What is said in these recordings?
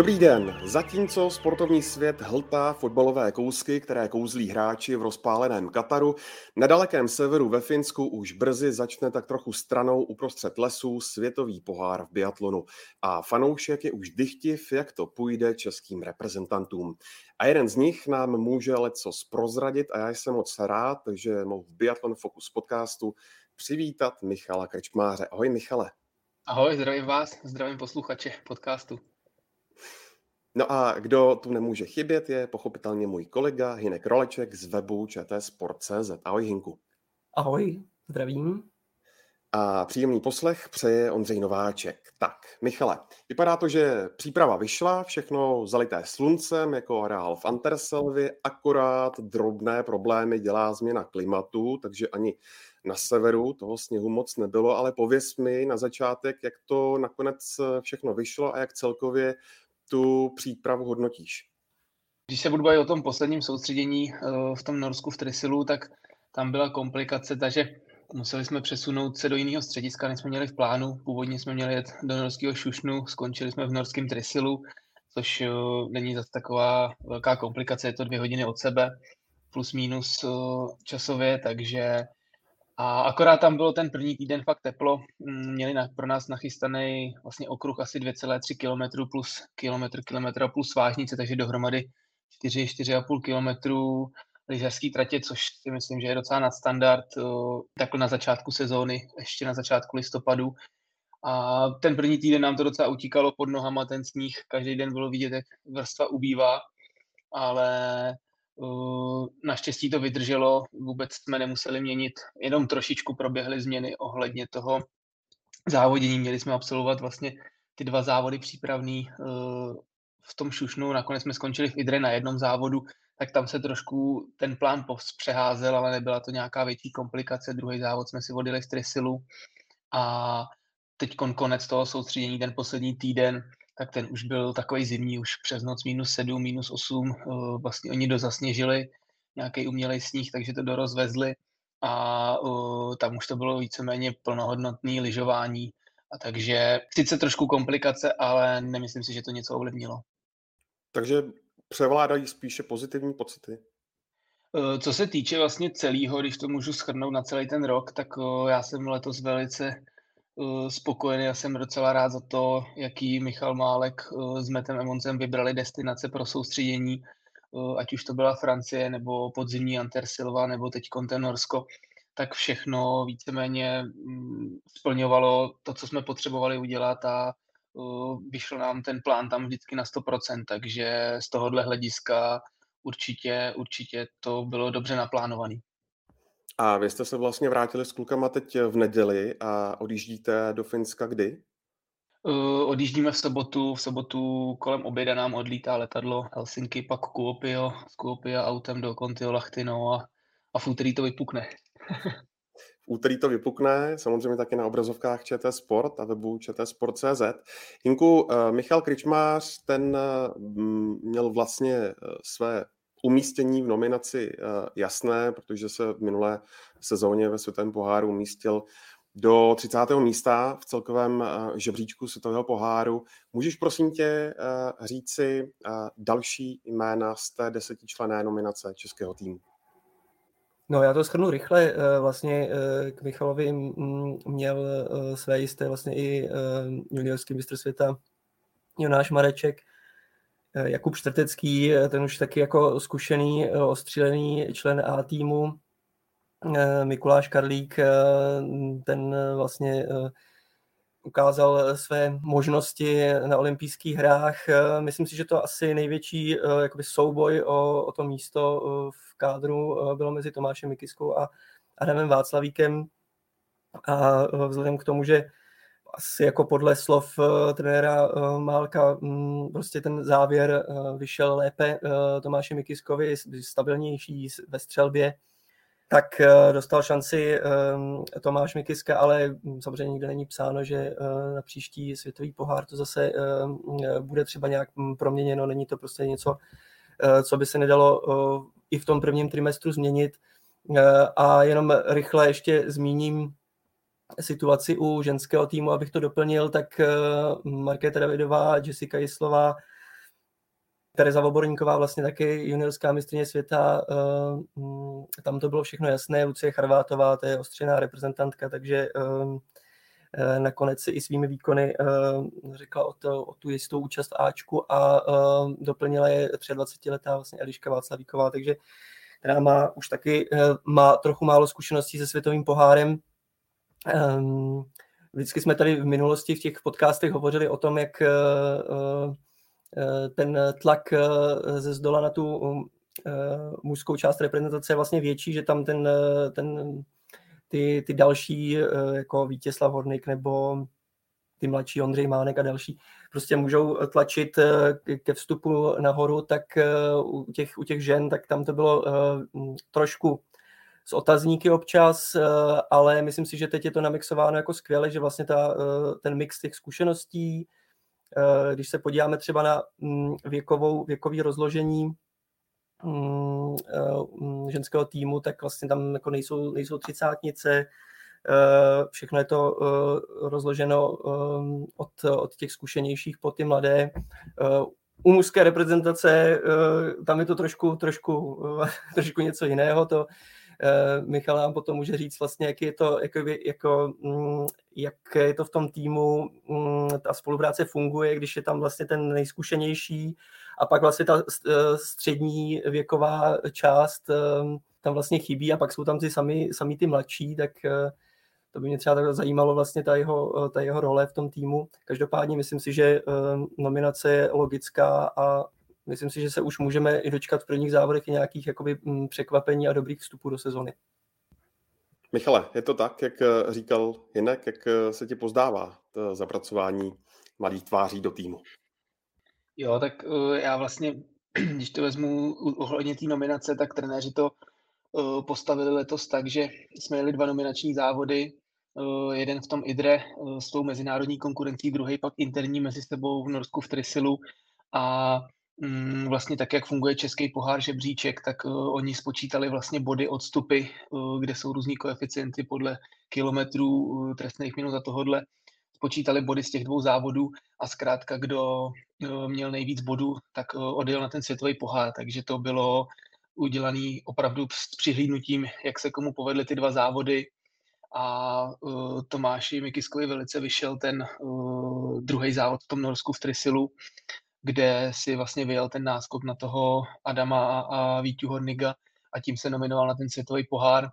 Dobrý den. Zatímco sportovní svět hltá fotbalové kousky, které kouzlí hráči v rozpáleném Kataru, na dalekém severu ve Finsku už brzy začne tak trochu stranou uprostřed lesů světový pohár v biatlonu. A fanoušek je už dychtiv, jak to půjde českým reprezentantům. A jeden z nich nám může leco prozradit a já jsem moc rád, že mohu v Biathlon Focus podcastu přivítat Michala Krčmáře. Ahoj Michale. Ahoj, zdravím vás, zdravím posluchače podcastu. No a kdo tu nemůže chybět, je pochopitelně můj kolega Hinek Roleček z webu čtsport.cz. Ahoj Hinku. Ahoj, zdravím. A příjemný poslech přeje Ondřej Nováček. Tak, Michale, vypadá to, že příprava vyšla, všechno zalité sluncem, jako areál v Anterselvi, akorát drobné problémy dělá změna klimatu, takže ani na severu toho sněhu moc nebylo, ale pověs mi na začátek, jak to nakonec všechno vyšlo a jak celkově tu přípravu hodnotíš? Když se budu bavit o tom posledním soustředění eh, v tom Norsku v Trisilu, tak tam byla komplikace, takže museli jsme přesunout se do jiného střediska, než jsme měli v plánu. Původně jsme měli jet do norského Šušnu, skončili jsme v norském Trisilu, což eh, není zase taková velká komplikace, je to dvě hodiny od sebe, plus minus eh, časově, takže a akorát tam bylo ten první týden fakt teplo. Mm, měli na, pro nás nachystaný vlastně okruh asi 2,3 km plus kilometr, kilometra plus vážnice, takže dohromady 4, 4,5 km lyžařský tratě, což si myslím, že je docela nadstandard takhle na začátku sezóny, ještě na začátku listopadu. A ten první týden nám to docela utíkalo pod nohama, ten sníh, každý den bylo vidět, jak vrstva ubývá, ale Naštěstí to vydrželo, vůbec jsme nemuseli měnit, jenom trošičku proběhly změny ohledně toho závodění. Měli jsme absolvovat vlastně ty dva závody přípravný v tom Šušnu, nakonec jsme skončili v Idre na jednom závodu, tak tam se trošku ten plán přeházel, ale nebyla to nějaká větší komplikace. Druhý závod jsme si vodili z Trisilu a teď konec toho soustředění, ten poslední týden, tak ten už byl takový zimní, už přes noc minus 7, minus 8, eh, vlastně oni dozasněžili nějaký umělej sníh, takže to dorozvezli a uh, tam už to bylo víceméně plnohodnotné lyžování. A takže sice trošku komplikace, ale nemyslím si, že to něco ovlivnilo. Takže převládají spíše pozitivní pocity? Eh, co se týče vlastně celého, když to můžu schrnout na celý ten rok, tak já jsem letos velice Eh, spokojený a jsem docela rád za to, jaký Michal Málek eh, s Metem Emoncem vybrali destinace pro soustředění, eh, ať už to byla Francie, nebo podzimní Antersilva, nebo teď ten Norsko, tak všechno víceméně mm, splňovalo to, co jsme potřebovali udělat a vyšel nám ten plán tam vždycky na 100%, takže z tohohle hlediska určitě, určitě to bylo dobře naplánované. A vy jste se vlastně vrátili s klukama teď v neděli a odjíždíte do Finska kdy? Uh, odjíždíme v sobotu, v sobotu kolem oběda nám odlítá letadlo Helsinki, pak Kuopio, z Kuopia autem do Kontiolahtino a, a v úterý to vypukne. v úterý to vypukne, samozřejmě taky na obrazovkách ČT Sport a webu čtsport.cz. Jinku, uh, Michal Kričmář, ten uh, měl vlastně své umístění v nominaci eh, jasné, protože se v minulé sezóně ve světovém poháru umístil do 30. místa v celkovém eh, žebříčku světového poháru. Můžeš prosím tě eh, říci další jména z té desetičlené nominace českého týmu? No já to schrnu rychle. Vlastně k Michalovi měl své jisté vlastně i juniorský mistr světa Jonáš Mareček, Jakub Čtvrtecký, eh, ten už taky jako zkušený, eh, ostřílený člen A týmu, Mikuláš Karlík, ten vlastně ukázal své možnosti na olympijských hrách. Myslím si, že to asi největší jakoby souboj o, o to místo v kádru bylo mezi Tomášem Mikiskou a Adamem Václavíkem. A vzhledem k tomu, že asi jako podle slov uh, trenéra uh, Málka um, prostě ten závěr uh, vyšel lépe uh, Tomáši Mikiskovi, stabilnější ve střelbě, tak uh, dostal šanci um, Tomáš Mikiska, ale um, samozřejmě nikde není psáno, že uh, na příští světový pohár to zase uh, bude třeba nějak proměněno, není to prostě něco, uh, co by se nedalo uh, i v tom prvním trimestru změnit. Uh, a jenom rychle ještě zmíním situaci u ženského týmu, abych to doplnil, tak eh, Markéta Davidová, Jessica Jislová Tereza Voborníková vlastně taky juniorská mistrně světa, tam to bylo všechno jasné, Lucie Charvátová, to je ostřená reprezentantka, takže nakonec si i svými výkony řekla o, to, o tu jistou účast Ačku a doplnila je 23-letá vlastně Eliška Václavíková, takže která má už taky má trochu málo zkušeností se světovým pohárem. Ehm, vždycky jsme tady v minulosti v těch podcastech hovořili o tom, jak ten tlak ze zdola na tu mužskou část reprezentace je vlastně větší, že tam ten, ten ty, ty další, eh, jako Vítězslav Hornik nebo ty mladší Ondřej Mánek a další, prostě můžou tlačit eh, ke vstupu nahoru, tak eh, u těch, u těch žen, tak tam to bylo trošku s otazníky občas, ale myslím si, že teď je to namixováno jako skvěle, že vlastně ta, ten mix těch zkušeností, když se podíváme třeba na mm, věkovou, věkový rozložení Mm, eh, mm, ženského týmu, tak vlastně tam jako nejsou, nejsou třicátnice, eh, všechno je to eh, rozloženo od, od těch zkušenějších po ty mladé. U mužské reprezentace tam je to trošku, trošku, trošku něco jiného, to Michal nám potom může říct vlastně, jak je to, jako, jako, mm, jak je to v tom týmu, ta spolupráce funguje, když je tam vlastně ten nejzkušenější a pak vlastně ta eh, střední věková část eh, tam vlastně chybí a pak jsou tam ty sami, sami ty mladší, tak eh, to by mě třeba tak zajímalo vlastně ta jeho, ta jeho role v tom týmu. Každopádně myslím si, že nominace je logická a myslím si, že se už můžeme i dočkat v prvních závodech i nějakých jakoby mm, překvapení a dobrých vstupů do sezony. Michale, je to tak, jak říkal Jinek, jak se ti pozdává to zapracování mladých tváří do týmu? Jo, tak já vlastně, když to vezmu ohledně té nominace, tak trenéři to postavili letos tak, že jsme jeli dva nominační závody, jeden v tom IDRE s tou mezinárodní konkurencí, druhý pak interní mezi sebou v Norsku v Trisilu a um, vlastně tak, jak funguje český pohár žebříček, tak uh, oni spočítali vlastně body odstupy, uh, kde jsou různý koeficienty podle kilometrů, uh, trestných minut a tohodle. Spočítali body z těch dvou závodů a zkrátka, kdo eh, měl nejvíc bodů, tak eh, odjel na ten světový pohár, takže to bylo udělané opravdu s přihlídnutím, jak se komu povedly ty dva závody. A uh, Tomáši Mikiskovi velice vyšel ten uh, druhý závod v tom Norsku v Trisilu, kde si vlastně vyjel ten náskok na toho Adama a, Vítu Horniga a tím se nominoval na ten světový pohár.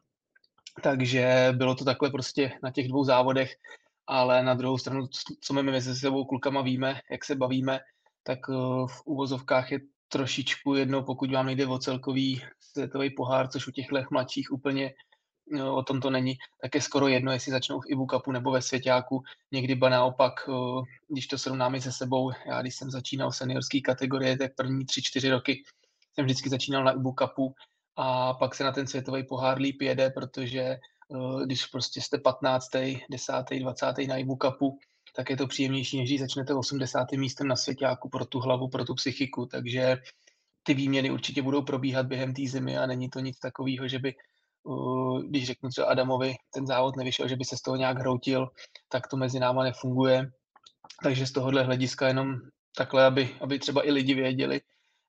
Takže bylo to takhle prostě na těch dvou závodech ale na druhou stranu, co my mezi sebou klukama víme, jak se bavíme, tak eh, v úvozovkách je trošičku jedno, pokud vám nejde o celkový světový pohár, což u těch mladších úplně o tom to není, tak je skoro jedno, jestli začnou v Ibu Cupu nebo ve Svěťáku. Někdy ba naopak, eh, když to srovnáme se sebou, já když jsem začínal seniorské kategorie, tak první tři, čtyři roky jsem vždycky začínal na Cupu a pak se na ten světový pohár líp jede, protože Eh, když prostě jste 15., 10., 20. na Ibu Cupu, tak je to příjemnější, než když začnete 80. místem na svěťáku pro tu hlavu, pro tu psychiku, takže ty výměny určitě budou probíhat během té zimy a není to nic takového, že by, když řeknu třeba Adamovi, ten závod nevyšel, že by se z toho nějak hroutil, tak to mezi náma nefunguje. Takže z tohohle hlediska jenom takhle, aby, aby třeba i lidi věděli,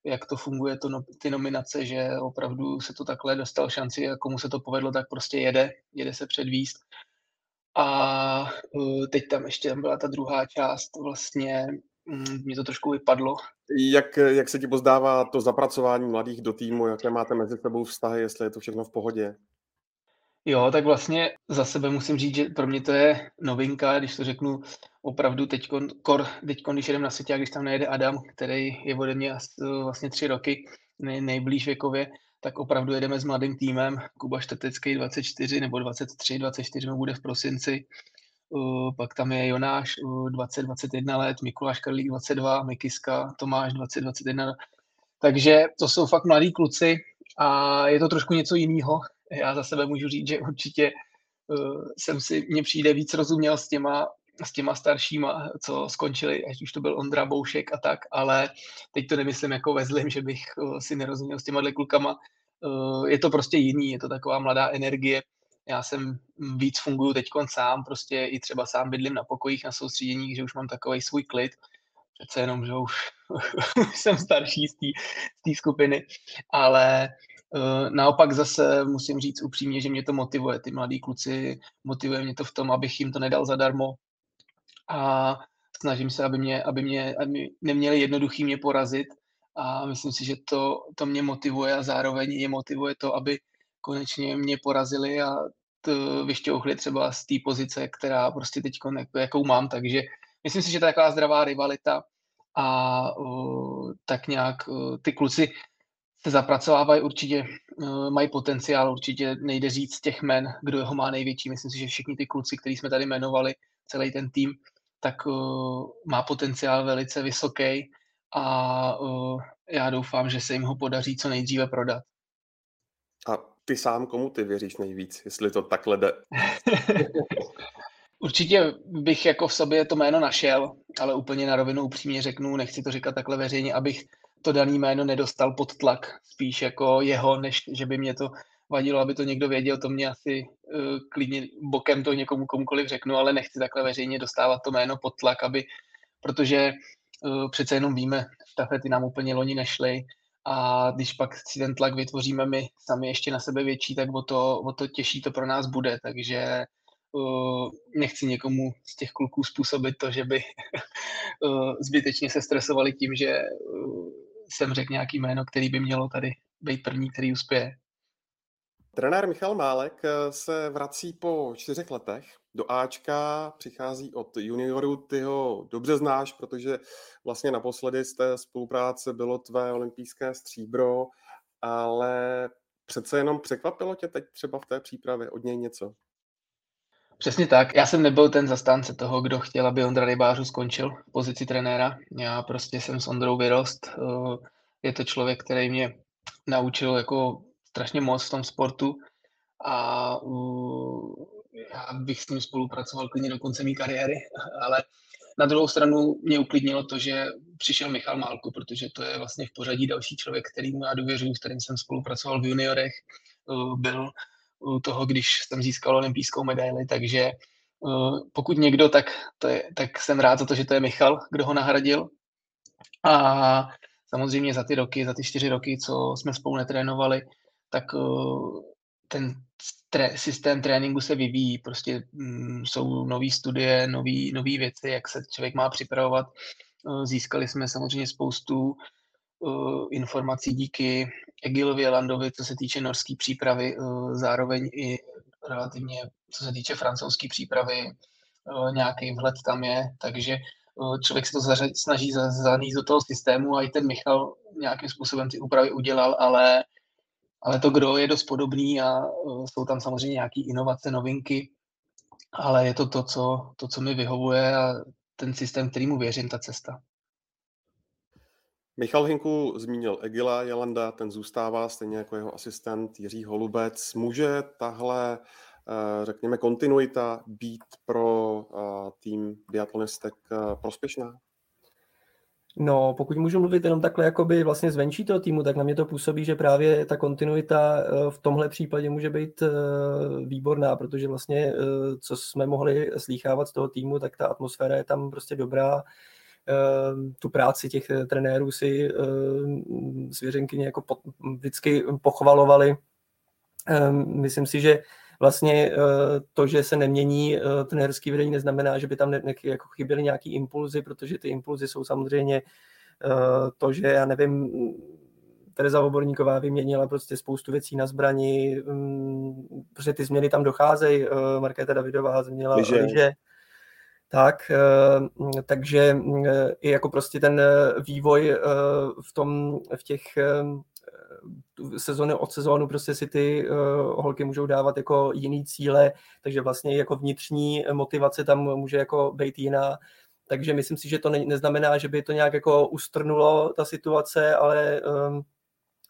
jak to funguje, to, no, ty nominace, že opravdu se to takhle dostal šanci a komu se to povedlo, tak prostě jede, jede se předvíst. A uh, teď tam ještě byla ta druhá část, vlastně mm, mě to trošku vypadlo. Jak, jak se ti pozdává to zapracování mladých do týmu, jaké máte mezi sebou vztahy, jestli je to všechno v pohodě? Jo, tak vlastně za sebe musím říct, že pro mě to je novinka, když to řeknu opravdu teď, kor, teď když jedem na světě, a když tam nejede Adam, který je ode mě vlastně tři roky nej, nejblíž věkově, tak opravdu jedeme s mladým týmem. Kuba Štetecký 24 nebo 23, 24 bude v prosinci. Uh, pak tam je Jonáš uh, 20, 21 let, Mikuláš Karlík 22, Mikiska, Tomáš 20, 21. Takže to jsou fakt mladí kluci a je to trošku něco jiného, já za sebe můžu říct, že určitě uh, jsem si, mně přijde víc rozuměl s těma, s těma staršíma, co skončili, ať už to byl Ondra Boušek a tak, ale teď to nemyslím jako ve zlým, že bych uh, si nerozuměl s těma klukama. Uh, je to prostě jiný, je to taková mladá energie. Já jsem víc funguju teď sám, prostě i třeba sám bydlím na pokojích, na soustředěních, že už mám takový svůj klid. přece jenom, že už jsem starší z té skupiny, ale naopak zase musím říct upřímně, že mě to motivuje, ty mladí kluci, motivuje mě to v tom, abych jim to nedal zadarmo. A snažím se, aby mě, aby mě aby neměli jednoduchý mě porazit. A myslím si, že to, to mě motivuje a zároveň je motivuje to, aby konečně mě porazili a to vyšťouchli třeba z té pozice, která prostě teď jakou mám, takže myslím si, že to je taková zdravá rivalita. A uh, tak nějak uh, ty kluci se zapracovávají určitě, uh, mají potenciál, určitě nejde říct těch men, kdo ho má největší. Myslím si, že všichni ty kluci, který jsme tady jmenovali, celý ten tým, tak uh, má potenciál velice vysoký a uh, já doufám, že se jim ho podaří co nejdříve prodat. A ty sám komu ty věříš nejvíc, jestli to takhle jde? Určitě bych jako v sobě to jméno našel, ale úplně na rovinu upřímně řeknu, nechci to říkat takhle veřejně, abych to daný jméno nedostal pod tlak, spíš jako jeho, než že by mě to vadilo, aby to někdo věděl, to mě asi uh, klidně bokem to někomu komukoliv řeknu, ale nechci takhle veřejně dostávat to jméno pod tlak, aby, protože uh, přece jenom víme, štafety nám úplně loni nešly a když pak si ten tlak vytvoříme my sami ještě na sebe větší, tak o to, o to těžší to pro nás bude, takže uh, nechci někomu z těch kluků způsobit to, že by uh, zbytečně se stresovali tím, že uh, jsem řekl nějaký jméno, který by mělo tady být první, který uspěje. Trenér Michal Málek se vrací po čtyřech letech do Ačka, přichází od junioru, ty ho dobře znáš, protože vlastně naposledy z té spolupráce bylo tvé olympijské stříbro, ale přece jenom překvapilo tě teď třeba v té přípravě od něj něco? Přesně tak. Já jsem nebyl ten zastánce toho, kdo chtěl, aby Ondra Rybářů skončil v pozici trenéra. Já prostě jsem s Ondrou vyrost. Eh, je to člověk, který mě naučil jako strašně moc v tom sportu a já bych s ním spolupracoval klidně do konce mé kariéry, ale na druhou stranu mě uklidnilo to, že přišel Michal Málku, protože to je vlastně v pořadí další člověk, kterýmu já důvěřuji, s kterým jsem spolupracoval v juniorech, eh, byl toho, když jsem získal olympijskou medaili, takže eh, pokud někdo, tak, to je, tak jsem rád za to, že to je Michal, kdo ho nahradil. A samozřejmě za ty roky, za ty čtyři roky, co jsme spolu netrénovali, tak eh, ten tré, systém tréninku se vyvíjí, prostě mm, jsou nové studie, nové věci, jak se člověk má připravovat. Eh, získali jsme samozřejmě spoustu informací díky Egilovi Landovi, co se týče norské přípravy, zároveň i relativně, co se týče francouzské přípravy, nějaký vhled tam je, takže člověk se to zařad, snaží zanést do toho systému a i ten Michal nějakým způsobem ty úpravy udělal, ale ale to kdo je dost podobný a jsou tam samozřejmě nějaké inovace, novinky, ale je to to co, to, co mi vyhovuje a ten systém, kterýmu věřím, ta cesta. Michal Hinku zmínil Egila Jelanda, ten zůstává stejně jako jeho asistent Jiří Holubec. Může tahle, uh, řekněme, kontinuita být pro uh, tým biatlonistek prospěšná? No, pokud můžu mluvit jenom takhle jakoby vlastně zvenčí toho týmu, tak na mě to působí, že právě ta kontinuita eh, v tomhle případě může být eh, výborná, protože vlastně, eh, co jsme mohli slýchávat z toho týmu, tak ta atmosféra je tam prostě dobrá. Tu práci těch trenérů si svěřenky jako vždycky pochvalovali. Myslím si, že vlastně to, že se nemění ten herský vedení, neznamená, že by tam ne, ne, jako chyběly nějaký impulzy, protože ty impulzy jsou samozřejmě to, že já nevím, Tereza Oborníková vyměnila prostě spoustu věcí na zbrani, mm, protože ty změny tam docházejí, Markéta Davidová změnila liže. Tak, takže i jako prostě ten vývoj v tom, v těch sezóny od sezónu prostě si ty holky můžou dávat jako jiný cíle, takže vlastně jako vnitřní motivace tam může jako být jiná. Takže myslím si, že to ne, neznamená, že by to nějak jako ustrnulo ta situace, ale um,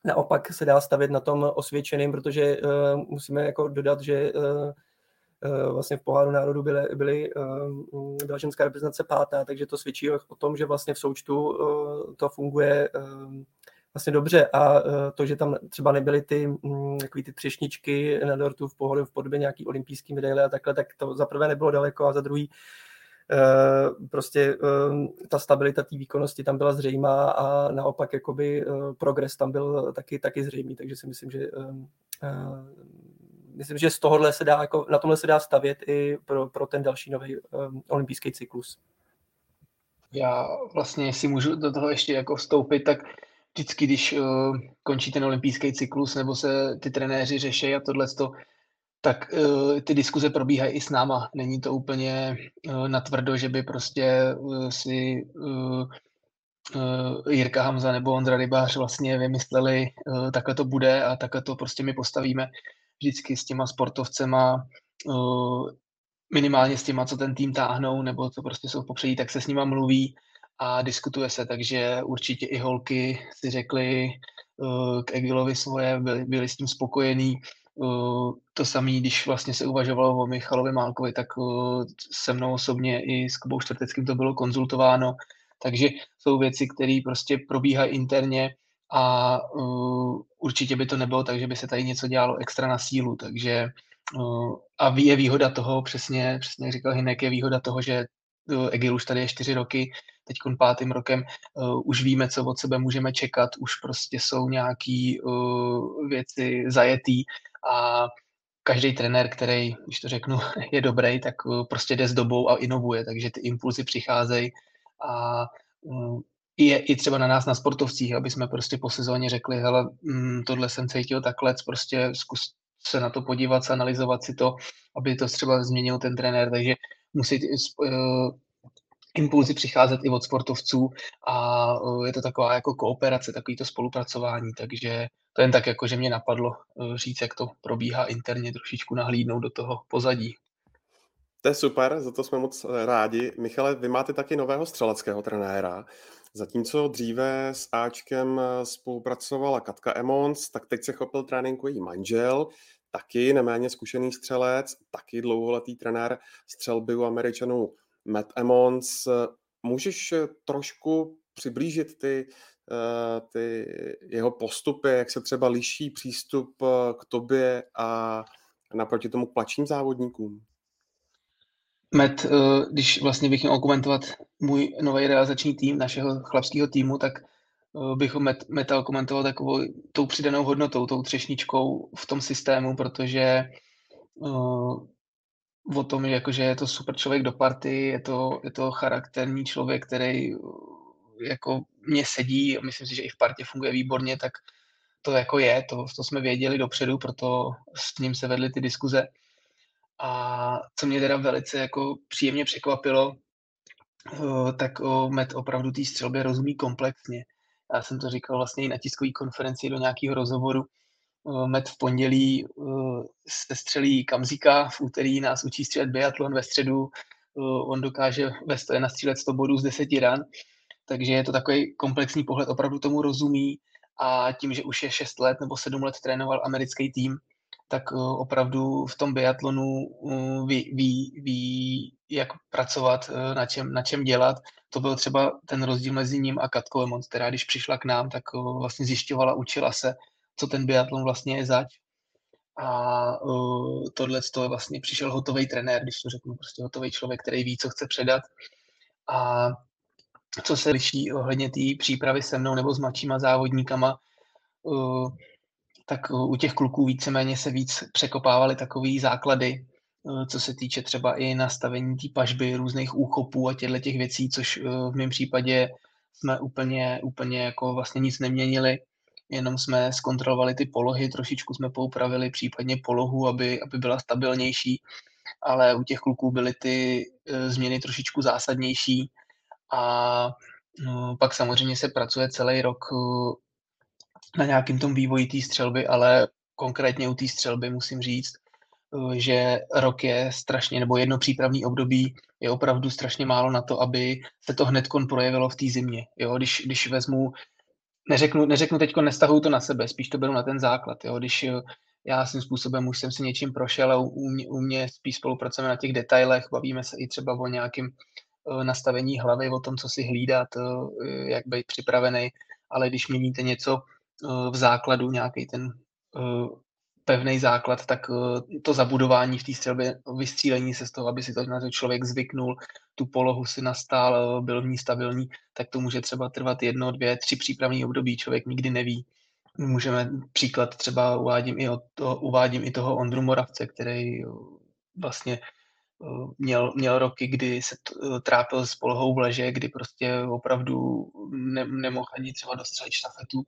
naopak se dá stavět na tom osvědčeným, protože musíme jako dodat, že vlastně v poháru národů byly, byly uh, byla ženská reprezentace pátá, takže to svědčí o tom, že vlastně v součtu uh, to funguje vlastně dobře. A to, že tam třeba nebyly ty mm, takový ty třešničky na dortu v pohodu v podobě nějaký olympijský medaile a takhle, tak to za prvé nebylo daleko a za druhý prostě ta stabilita té výkonnosti tam byla zřejmá a naopak jakoby progres tam byl taky, taky zřejmý, takže si myslím, že myslím, že z tohohle se dá, jako, na tomhle se dá stavět i pro, pro ten další nový um, olympijský cyklus. Já vlastně, si můžu do toho ještě jako vstoupit, tak vždycky, když uh, končí ten olympijský cyklus, nebo se ty trenéři řeší a tohle, tak uh, ty diskuze probíhají i s náma. Není to úplně uh, natvrdo, že by prostě uh, si uh, uh, Jirka Hamza nebo Ondra Rybář vlastně vymysleli, uh, takhle to bude a takhle to prostě my postavíme vždycky s těma sportovcema, uh, minimálně s těma, co ten tým táhnou, nebo co prostě jsou v popředí, tak se s nima mluví a diskutuje se, takže určitě i holky si řekly uh, k Egilovi svoje, byli, byli s tím spokojení. Uh, to samé, když vlastně se uvažovalo o Michalovi Málkovi, tak se mnou osobně i s Kubou Čtvrteckým to bylo konzultováno, takže jsou věci, které prostě probíhají interně a uh, určitě by to nebylo tak, že by se tady něco dělalo extra na sílu, takže uh, a je výhoda toho, přesně, přesně jak říkal Hinek, je výhoda toho, že uh, Egil už tady je čtyři roky, teď pátým rokem, uh, už víme, co od sebe můžeme čekat, už prostě jsou nějaký uh, věci zajetý a každý trenér, který, když to řeknu, je dobrý, tak uh, prostě jde s dobou a inovuje, takže ty impulzy přicházejí a uh, je i třeba na nás, na sportovcích, aby jsme prostě po sezóně řekli, hele, mm, tohle jsem cítil takhle, prostě zkus se na to podívat, analyzovat si to, aby to třeba změnil ten trenér, takže musí uh, impulzy přicházet i od sportovců a uh, je to taková jako kooperace, takový to spolupracování, takže to jen tak jako, že mě napadlo uh, říct, jak to probíhá interně, trošičku nahlídnout do toho pozadí. To je super, za to jsme moc rádi. Michale, vy máte taky nového střeleckého trenéra. Zatímco dříve s Ačkem eh, spolupracovala Katka Emons, tak teď se chopil tréninku její manžel, taky neméně zkušený střelec, taky dlouholetý trenér střelby u Američanů Matt Emons. Můžeš eh, trošku přiblížit ty, eh, ty jeho postupy, jak se třeba liší přístup k tobě a naproti tomu k plačním závodníkům? Met, eh, když vlastně bych měl komentovat můj nový realizační tým našeho chlapského týmu, tak eh, bych met, metal komentoval takovou tou přidanou hodnotou, tou třešničkou v tom systému, protože uh, o tom, že, jako, že je to super člověk do party, je to, je to charakterní člověk, který jako mě sedí a myslím si, že i v partě funguje výborně, tak to jako je, to, to jsme věděli dopředu, proto s ním se vedly ty diskuze. A co mě teda velice jako příjemně překvapilo, tak Met opravdu té střelbě rozumí komplexně. Já jsem to říkal vlastně i na tiskové konferenci do nějakého rozhovoru. Met v pondělí se střelí Kamzika, v úterý nás učí střílet biatlon, ve středu on dokáže ve stoje nastřílet 100 bodů z 10 ran, takže je to takový komplexní pohled, opravdu tomu rozumí a tím, že už je 6 let nebo 7 let trénoval americký tým, tak eh, opravdu v tom biatlonu eh, ví, ví, ví jak pracovat, eh, na čem, na čem dělat. To byl třeba ten rozdíl mezi ním a Katkou Emont, která když přišla k nám, tak vlastně zjišťovala, učila se, co ten biatlon vlastně je zač. A tohle to vlastně přišel hotový trenér, když to řeknu, prostě hotový člověk, který ví, co chce předat. A co se liší ohledně té přípravy se mnou nebo s mladšíma závodníkama, tak u těch kluků víceméně se víc překopávaly takové základy, eh, co se týče třeba i nastavení té pažby, různých úchopů a těchto těch věcí, což eh, v mém případě jsme úplně, úplně jako vlastně nic neměnili, jenom jsme zkontrolovali ty polohy, trošičku jsme poupravili případně polohu, aby, aby byla stabilnější, ale u těch kluků byly ty eh, změny trošičku zásadnější. A no, pak samozřejmě se pracuje celý rok na nějakým tom vývoji té střelby, ale konkrétně u té střelby musím říct, eh, že rok je strašně, nebo jedno přípravní období je opravdu strašně málo na to, aby se to hned projevilo v té zimě. Jo, když, když vezmu, neřeknu, neřeknu teď, nestahuju to na sebe, spíš to beru na ten základ. Jo, když eh, já svým způsobem už jsem si něčím prošel a u mě, u mě spíš spolupracujeme na těch detailech, bavíme se i třeba o nějakém eh, nastavení hlavy, o tom, co si hlídat, jak být připravený, ale když měníte něco, v základu nějaký ten pevný základ, tak to zabudování v té střelbě, vystřílení se z toho, aby si to na to člověk zvyknul, tu polohu si nastál, byl v ní stabilní, tak to může třeba trvat jedno, dvě, tři přípravní období, člověk nikdy neví. Můžeme příklad třeba uvádím i, o to, uvádím i toho Ondru Moravce, který vlastně měl, měl roky, kdy se trápil s polohou v leže, kdy prostě opravdu ne, nemohl ani třeba dostřelit štafetu.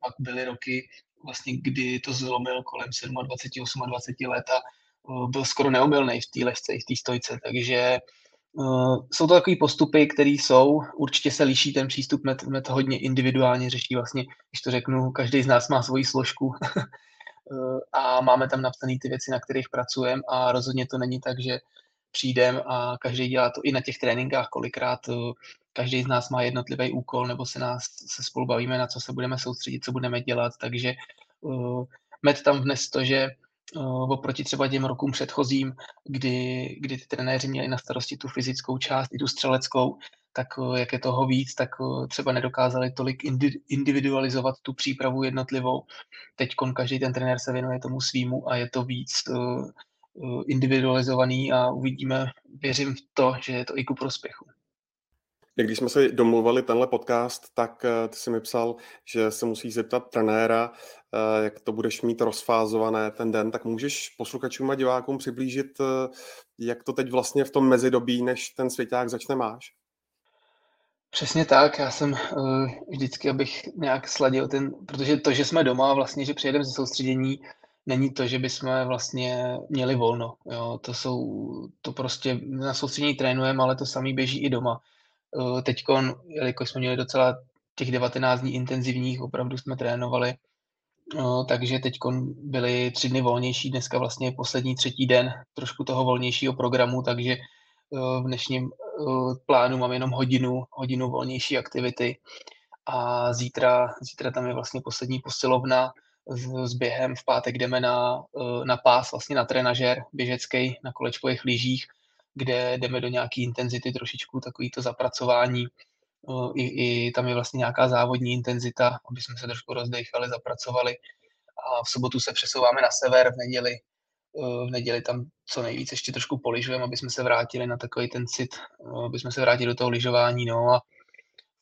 Pak byly roky, vlastně, kdy to zlomil kolem 27, 28 let a byl skoro neomylný v té lehce i v té stojce. Takže Uh, jsou to takové postupy, které jsou, určitě se liší ten přístup, met, met hodně individuálně řeší vlastně, když to řeknu, každý z nás má svoji složku a máme tam napsané ty věci, na kterých pracujeme a rozhodně to není tak, že přijdem a každý dělá to i na těch tréninkách, kolikrát každý z nás má jednotlivý úkol, nebo se nás se spolu bavíme, na co se budeme soustředit, co budeme dělat, takže uh, Met tam vnes to, že uh, oproti třeba těm rokům předchozím, kdy, kdy ty trenéři měli na starosti tu fyzickou část i tu střeleckou, tak uh, jak je toho víc, tak uh, třeba nedokázali tolik indi, individualizovat tu přípravu jednotlivou. Teď každý ten trenér se věnuje tomu svýmu a je to víc uh, individualizovaný a uvidíme, věřím v to, že je to i ku prospěchu. Když jsme si domluvali tenhle podcast, tak eh, ty jsi mi psal, že se musí zeptat trenéra, eh, jak to budeš mít rozfázované ten den, tak můžeš posluchačům a divákům přiblížit, eh, jak to teď vlastně v tom mezidobí, než ten světák začne máš? Přesně tak, já jsem vždycky, abych nějak sladil ten, protože to, že jsme doma, vlastně, že přijedeme ze soustředění, není to, že bychom vlastně měli volno. Jo. To jsou, to prostě na soustředění trénujeme, ale to samý běží i doma. Eh, Teď, jelikož jsme měli docela těch 19 dní intenzivních, opravdu jsme trénovali, eh, takže teď byly tři dny volnější, dneska vlastně poslední třetí den trošku toho volnějšího programu, takže eh, v dnešním plánu mám jenom hodinu, hodinu volnější aktivity a zítra, zítra tam je vlastně poslední posilovna s, během, v pátek jdeme na, na pás, vlastně na trenažer běžecký, na kolečkových lyžích, kde jdeme do nějaké intenzity trošičku, takový to zapracování. I, I tam je vlastně nějaká závodní intenzita, aby jsme se trošku rozdechali, zapracovali. A v sobotu se přesouváme na sever, v neděli, v neděli tam co nejvíc ještě trošku poližujeme, aby jsme se vrátili na takový ten cit, aby jsme se vrátili do toho lyžování. No a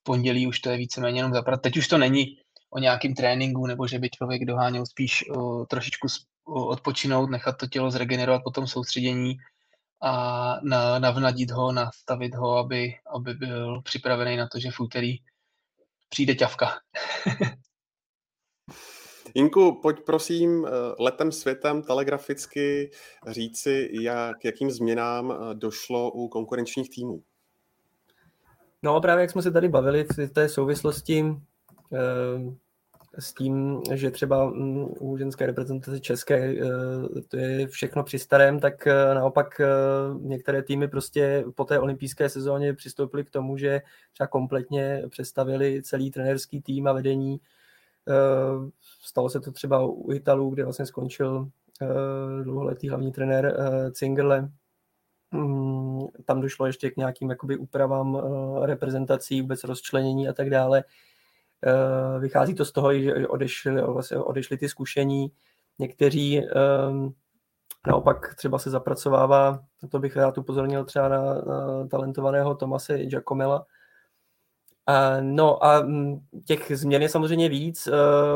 v pondělí už to je víceméně jenom zapracovat. Teď už to není o nějakém tréninku, nebo že by člověk doháněl spíš uh, trošičku odpočinout, nechat to tělo zregenerovat po tom soustředění, a na, navnadit ho, nastavit ho, aby, aby byl připravený na to, že v úterý přijde ťavka. Inku, pojď prosím eh, letem světem telegraficky říci, jak, jakým změnám eh, došlo u konkurenčních týmů. No právě jak jsme se tady bavili v té souvislosti, s tím, že třeba mm, u ženské reprezentace české eh, to je všechno při starém, tak eh, naopak eh, některé týmy prostě po té olympijské sezóně přistoupily k tomu, že třeba kompletně přestavili celý trenerský tým a vedení. Stalo se to třeba u Italů, kde vlastně skončil dlouholetý hlavní trenér Cingerle. Mm, tam došlo ještě k nějakým jakoby úpravám reprezentací, vůbec rozčlenění a tak dále. Eh, vychází to z toho, že odešli, vlastně odešli ty zkušení. Někteří ehm, naopak třeba se zapracovává, to bych rád upozornil třeba na, na talentovaného Tomase Giacomela. No a mm, těch změn je samozřejmě víc. Eh,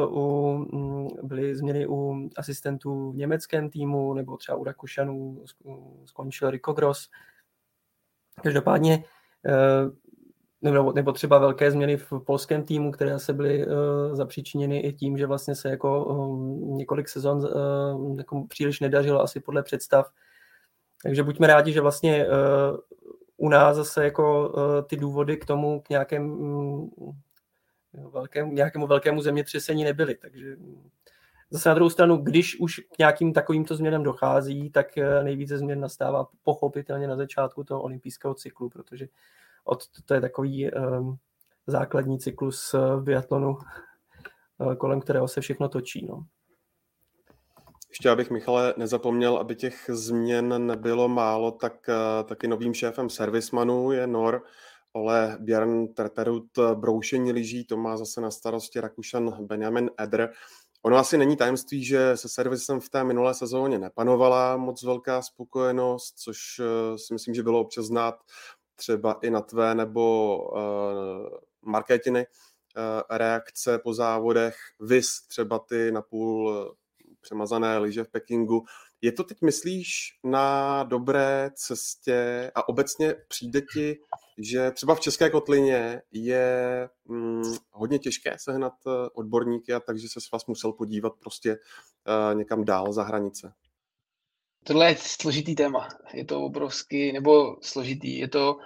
u, mm, byly změny u asistentů v německém týmu, nebo třeba u Rakušanů skončil Rico Gross. Každopádně eh, nebo, nebo třeba velké změny v polském týmu, které se byly uh, zapříčiněny i tím, že vlastně se jako um, několik sezon uh, jako příliš nedařilo asi podle představ. Takže buďme rádi, že vlastně uh, u nás zase jako uh, ty důvody k tomu, k nějakém, um, velkému, nějakému velkému zemětřesení nebyly. Takže zase na druhou stranu, když už k nějakým takovýmto změnám dochází, tak nejvíce změn nastává pochopitelně na začátku toho olympijského cyklu, protože od, to je takový um, základní cyklus v biatlonu, eh, kolem kterého se všechno točí. No. Ještě abych, Michale, nezapomněl, aby těch změn nebylo málo, tak uh, taky novým šéfem servismanů je Nor, ale Björn Terterut broušení lyží, to má zase na starosti Rakušan Benjamin Eder Ono asi není tajemství, že se servisem v té minulé sezóně nepanovala moc velká spokojenost, což si myslím, že bylo občas znát třeba i na tvé nebo uh, marketiny uh, reakce po závodech, vis třeba ty napůl přemazané lyže v Pekingu. Je to teď, myslíš, na dobré cestě a obecně přijde ti, že třeba v České kotlině je hm, hodně těžké sehnat eh, odborníky a takže se s vás musel podívat prostě uh, někam dál za hranice? Tohle je složitý téma. Je to obrovský, nebo složitý. Je to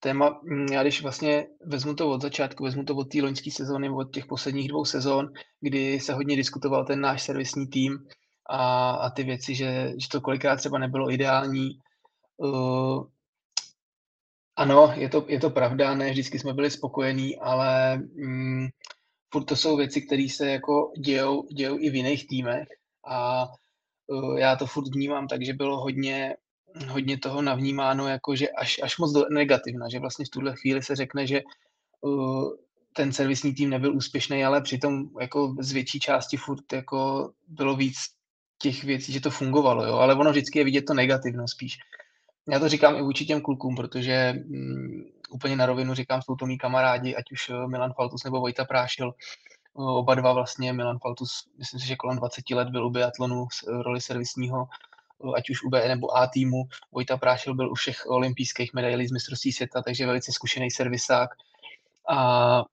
téma, hm, já když vlastně vezmu to od začátku, vezmu to od té loňské sezóny, od těch posledních dvou sezón, kdy se hodně diskutoval ten náš servisní tým, a, a ty věci, že, že to kolikrát třeba nebylo ideální. Uh, ano, je to, je to pravda, ne vždycky jsme byli spokojení, ale mm, furt to jsou věci, které se jako dějou, dějou i v jiných týmech a já to furt vnímám tak, že bylo hodně, hodně toho navnímáno jako, že až, až moc negativna, že vlastně v tuhle chvíli se řekne, že uh, ten servisní tým nebyl úspěšný, ale přitom jako z větší části furt jako bylo víc těch věcí, že to fungovalo, jo? ale ono vždycky je vidět to negativno spíš. Já to říkám i vůči těm klukům, protože mm, úplně na rovinu říkám, jsou to mý kamarádi, ať už eh, Milan Faltus nebo Vojta Prášil, eh, oba dva vlastně, Milan Faltus, myslím si, že kolem 20 let byl u biatlonu eh, roli servisního, ať už u B nebo A týmu. Vojta Prášil byl u všech olympijských medailí z mistrovství světa, takže velice zkušený servisák. A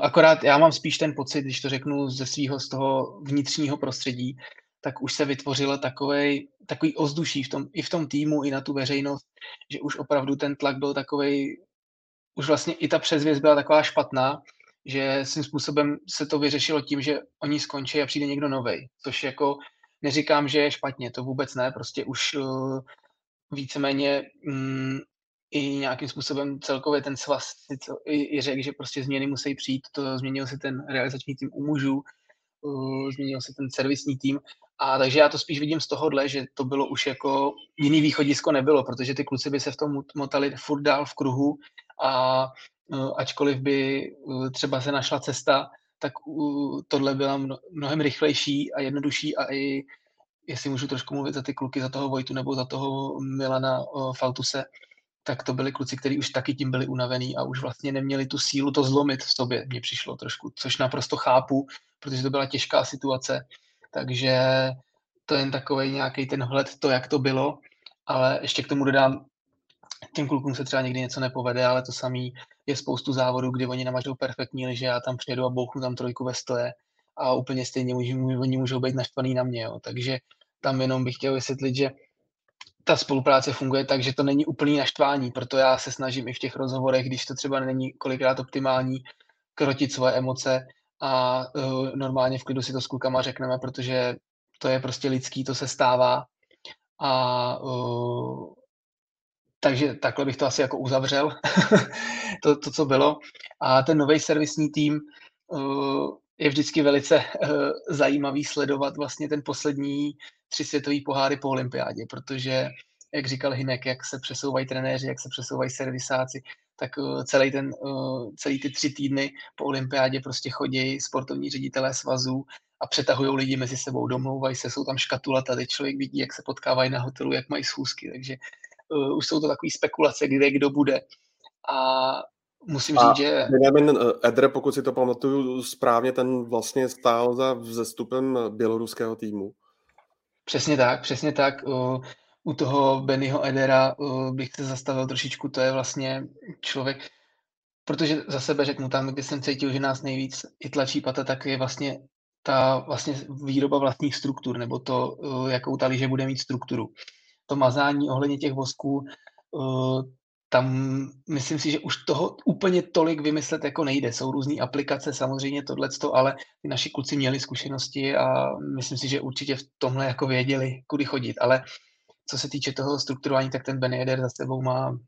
akorát já mám spíš ten pocit, když to řeknu ze svého z toho vnitřního prostředí, tak už se vytvořilo takovej, takový ozduší v tom, i v tom týmu, i na tu veřejnost, že už opravdu ten tlak byl takový, už vlastně i ta přezvěst byla taková špatná, že svým způsobem se to vyřešilo tím, že oni skončí a přijde někdo nový. Což jako neříkám, že je špatně, to vůbec ne, prostě už uh, víceméně um, i nějakým způsobem celkově ten svaz i, i řekl, že prostě změny musí přijít, to změnil se ten realizační tým u mužů, uh, změnil se ten servisní tým a takže já to spíš vidím z tohohle, že to bylo už jako jiný východisko nebylo, protože ty kluci by se v tom motali furt dál v kruhu a ačkoliv by uh, třeba se našla cesta, tak uh, tohle byla mno, mnohem rychlejší a jednodušší a i jestli můžu trošku mluvit za ty kluky, za toho Vojtu nebo za toho Milana Faltuse, tak to byli kluci, kteří už taky tím byli unavený a už vlastně neměli tu sílu to zlomit v sobě, mně přišlo trošku, což naprosto chápu, protože to byla těžká situace. Takže to je jen takový nějaký ten hled, to, jak to bylo, ale ještě k tomu dodám, těm klukům se třeba někdy něco nepovede, ale to samý je spoustu závodů, kdy oni namažou perfektní že já tam přijedu a bouchnu tam trojku ve stoje a úplně stejně můžu, oni můžou být naštvaný na mě. Jo. Takže tam jenom bych chtěl vysvětlit, že ta spolupráce funguje tak, že to není úplný naštvání, proto já se snažím i v těch rozhovorech, když to třeba není kolikrát optimální, krotit svoje emoce a uh, normálně v klidu si to s klukama řekneme, protože to je prostě lidský, to se stává a uh, takže takhle bych to asi jako uzavřel, to, to, co bylo. A ten nový servisní tým uh, je vždycky velice uh, zajímavý sledovat vlastně ten poslední tři světový poháry po olympiádě, protože jak říkal Hinek, jak se přesouvají trenéři, jak se přesouvají servisáci, tak uh, celý, ten, celý ty tři týdny po olympiádě prostě chodí sportovní ředitelé svazů a přetahují lidi mezi sebou, domlouvají se, jsou tam škatula, tady člověk vidí, jak se potkávají na hotelu, jak mají schůzky, takže uh, už jsou to takové spekulace, kde kdo bude. A musím a říct, že... Benjamin Edre, pokud si to pamatuju správně, ten vlastně stál za vzestupem běloruského týmu. Přesně tak, přesně tak u toho Bennyho Edera uh, bych se zastavil trošičku, to je vlastně člověk, protože za sebe řeknu tam, kde jsem cítil, že nás nejvíc i tlačí pata, tak je vlastně ta vlastně výroba vlastních struktur, nebo to, uh, jakou ta liže bude mít strukturu. To mazání ohledně těch vosků, uh, tam myslím si, že už toho úplně tolik vymyslet jako nejde. Jsou různé aplikace, samozřejmě tohleto, ale ty naši kluci měli zkušenosti a myslím si, že určitě v tomhle jako věděli, kudy chodit. Ale co se týče toho strukturování, tak ten Ben Eder za sebou má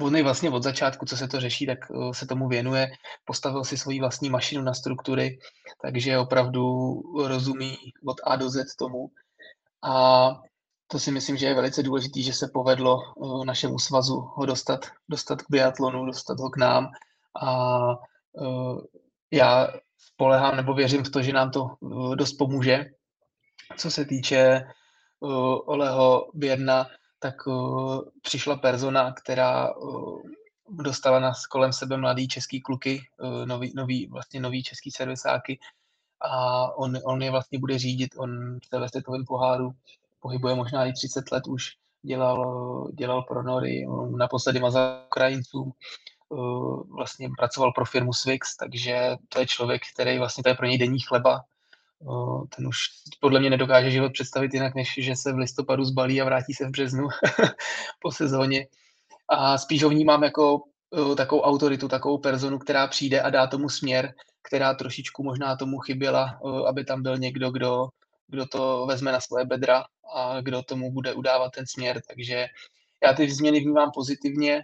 on vlastně od začátku, co se to řeší, tak eh, se tomu věnuje, postavil si svoji vlastní mašinu na struktury, takže opravdu rozumí od A do Z tomu. A to si myslím, že je velice důležité, že se povedlo eh, našemu svazu ho dostat, dostat k biatlonu, dostat ho k nám. A eh, já spolehám nebo věřím v to, že nám to dost pomůže. Co se týče Oleho Běrna, tak přišla persona, která dostala nás kolem sebe mladý český kluky, nový, nový, vlastně nový český servisáky a on, on je vlastně bude řídit, on v světovém poháru pohybuje možná i 30 let už, dělal, dělal pro Nory, naposledy mazal Ukrajincům, vlastně pracoval pro firmu Swix, takže to je člověk, který vlastně to je pro něj denní chleba, ten už podle mě nedokáže život představit jinak, než že se v listopadu zbalí a vrátí se v březnu po sezóně. A spíš ho vnímám jako takovou autoritu, takovou personu, která přijde a dá tomu směr, která trošičku možná tomu chyběla, aby tam byl někdo, kdo, kdo to vezme na svoje bedra a kdo tomu bude udávat ten směr. Takže já ty změny vnímám pozitivně,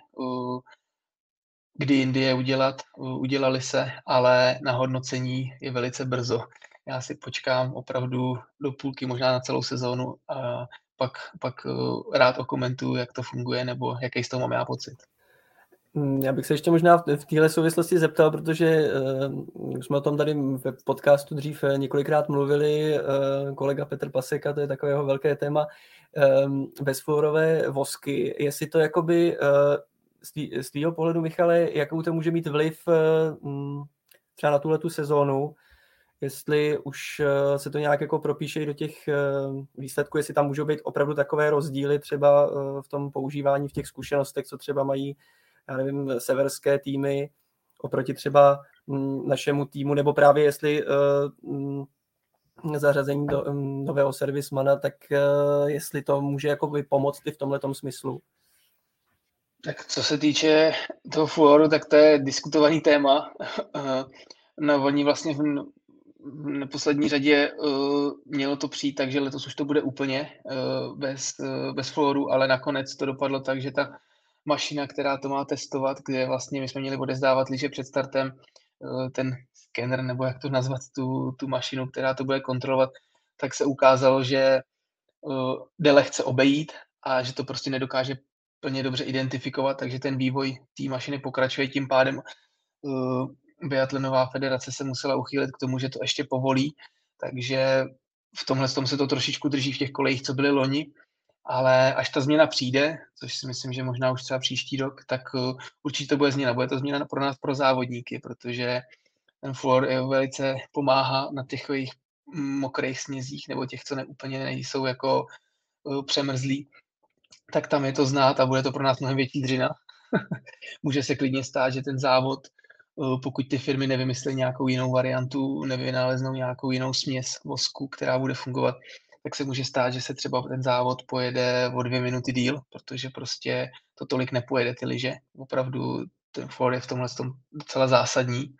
kdy Indie udělat, udělali se, ale na hodnocení je velice brzo. Já si počkám opravdu do půlky, možná na celou sezónu a pak, pak rád okomentuju, jak to funguje nebo jaký z toho mám já pocit. Mm, já bych se ještě možná v téhle souvislosti zeptal, protože uh, jsme o tom tady v podcastu dřív eh, několikrát mluvili, uh, kolega Petr Paseka, to je takového velké téma, um, bezfluorové vosky, jestli to jakoby uh, z tvýho pohledu, Michale, jakou to může mít vliv uh, třeba na tuhle tu sezónu, jestli už uh, se to nějak jako propíše do těch uh, výsledků, jestli tam můžou být opravdu takové rozdíly třeba uh, v tom používání, v těch zkušenostech, co třeba mají já nevím, severské týmy oproti třeba mm, našemu týmu, nebo právě jestli uh, zařazení do um, nového servismana, tak uh, jestli to může jako pomoct i v tomhle smyslu. Tak co se týče toho fluoru, tak to je diskutovaný téma. No, oni vlastně v, neposlední řadě uh, mělo to přijít tak, že letos už to bude úplně uh, bez, uh, bez fluoru, ale nakonec to dopadlo tak, že ta mašina, která to má testovat, kde vlastně my jsme měli odezdávat liže před startem, eh, ten skener, nebo jak to nazvat, tu, tu mašinu, která to bude kontrolovat, tak se ukázalo, že eh, jde lehce obejít a že to prostě nedokáže plně dobře identifikovat, takže ten vývoj té mašiny pokračuje tím pádem. Eh, Biatlonová federace se musela uchýlit k tomu, že to ještě povolí, takže v tomhle tom se to trošičku drží v těch kolejích, co byly loni, ale až ta změna přijde, což si myslím, že možná už třeba příští rok, tak uh, určitě to bude změna. Bude to změna pro nás, pro závodníky, protože ten fluor je velice pomáhá na těch jejich mokrých snězích nebo těch, co neúplně nejsou jako uh, přemrzlí, tak tam je to znát a bude to pro nás mnohem větší dřina. Může se klidně stát, že ten závod, pokud ty firmy nevymyslí nějakou jinou variantu, nevynaleznou nějakou jinou směs vosku, která bude fungovat, tak se může stát, že se třeba ten závod pojede o dvě minuty díl, protože prostě to tolik nepojede ty liže. Opravdu ten for je v tomhle tom docela zásadní.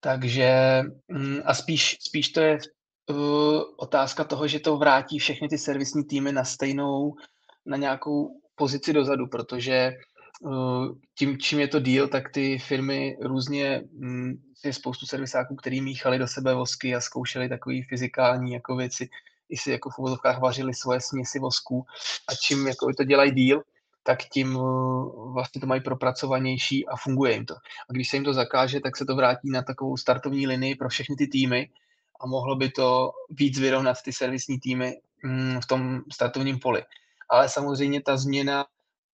Takže mm, a spíš, spíš to je uh, otázka toho, že to vrátí všechny ty servisní týmy na stejnou, na nějakou pozici dozadu, protože uh, tím, čím je to díl, tak ty firmy různě, um, je spoustu servisáků, který míchali do sebe vosky a zkoušeli takové fyzikální jako věci, i si jako v uvozovkách vařili svoje směsi vosků a čím jako to dělají díl, tak tím uh, vlastně to mají propracovanější a funguje jim to. A když se jim to zakáže, tak se to vrátí na takovou startovní linii pro všechny ty týmy a mohlo by to víc vyrovnat ty servisní týmy mm, v tom startovním poli. Ale samozřejmě ta změna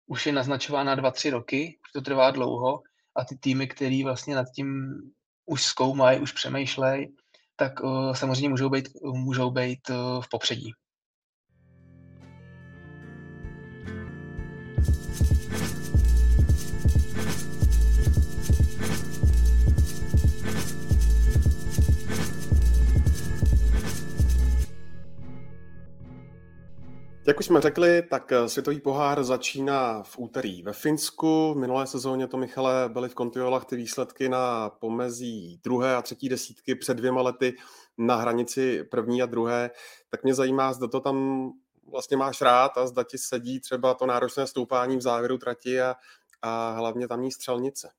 už je naznačována dva, tři roky, už to trvá dlouho a ty týmy, které vlastně nad tím už zkoumají, už přemýšlejí, tak uh, samozřejmě můžou být, můžou být uh, v popředí. Už jsme řekli, tak eh, světový pohár začíná v úterý ve Finsku. V minulé sezóně to, Michale, byly v Kontiolách ty výsledky na pomezí druhé a třetí desítky před dvěma lety na hranici první a druhé. Tak mě zajímá, zda to tam vlastně máš rád a zda ti sedí třeba to náročné stoupání v závěru trati a, a hlavně tamní střelnice.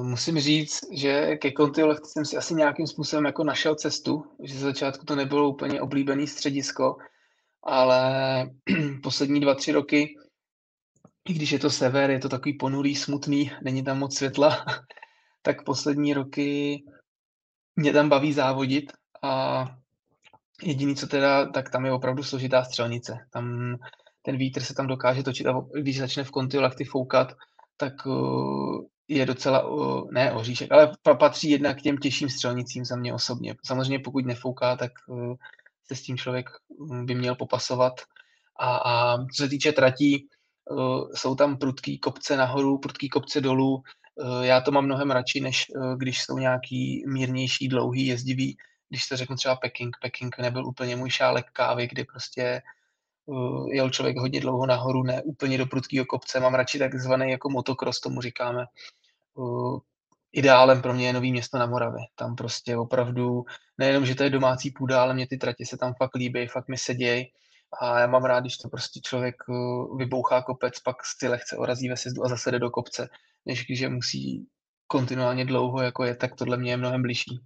Musím říct, že ke Kontiolech jsem si asi nějakým způsobem jako našel cestu, že ze začátku to nebylo úplně oblíbený středisko, ale poslední dva, tři roky, i když je to sever, je to takový ponurý, smutný, není tam moc světla, tak poslední roky mě tam baví závodit a jediný, co teda, tak tam je opravdu složitá střelnice. Tam ten vítr se tam dokáže točit a když začne v kontiolakty foukat, tak je docela, ne oříšek, ale patří jedna k těm těžším střelnicím za mě osobně. Samozřejmě pokud nefouká, tak se s tím člověk hm, by měl popasovat. A, a co se týče tratí, jsou tam prudký kopce nahoru, prudký kopce dolů. Já to mám mnohem radši, než když jsou nějaký mírnější, dlouhý, jezdivý. Když se řeknu třeba Peking, Peking nebyl úplně můj šálek kávy, kdy prostě jel člověk hodně dlouho nahoru, ne úplně do prudkého kopce. Mám radši takzvaný jako motocross, tomu říkáme. Ideálem pro mě je Nový město na Moravě. Tam prostě opravdu, nejenom, že to je domácí půda, ale mě ty tratě se tam fakt líbí, fakt mi sedějí a já mám rád, když to prostě člověk uh, vybouchá kopec, pak si lehce orazí ve sjezdu a zase jde do kopce, než když je musí kontinuálně dlouho, jako je, tak tohle mě je mnohem bližší.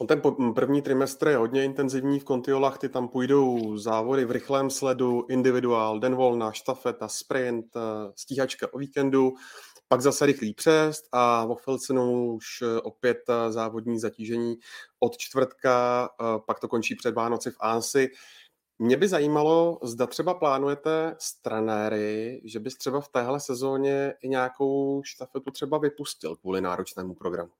No ten první trimestr je hodně intenzivní v Kontiolách, ty tam půjdou závody v rychlém sledu, individuál, den volna, štafeta, sprint, eh, stíhačka o víkendu, pak zase rychlý přest a vo Filcenu už eh, opět závodní zatížení od čtvrtka, pak to končí před Vánoci v Ansi. Mě by zajímalo, zda třeba plánujete stranéry, že bys třeba v téhle sezóně i nějakou štafetu třeba vypustil kvůli náročnému programu.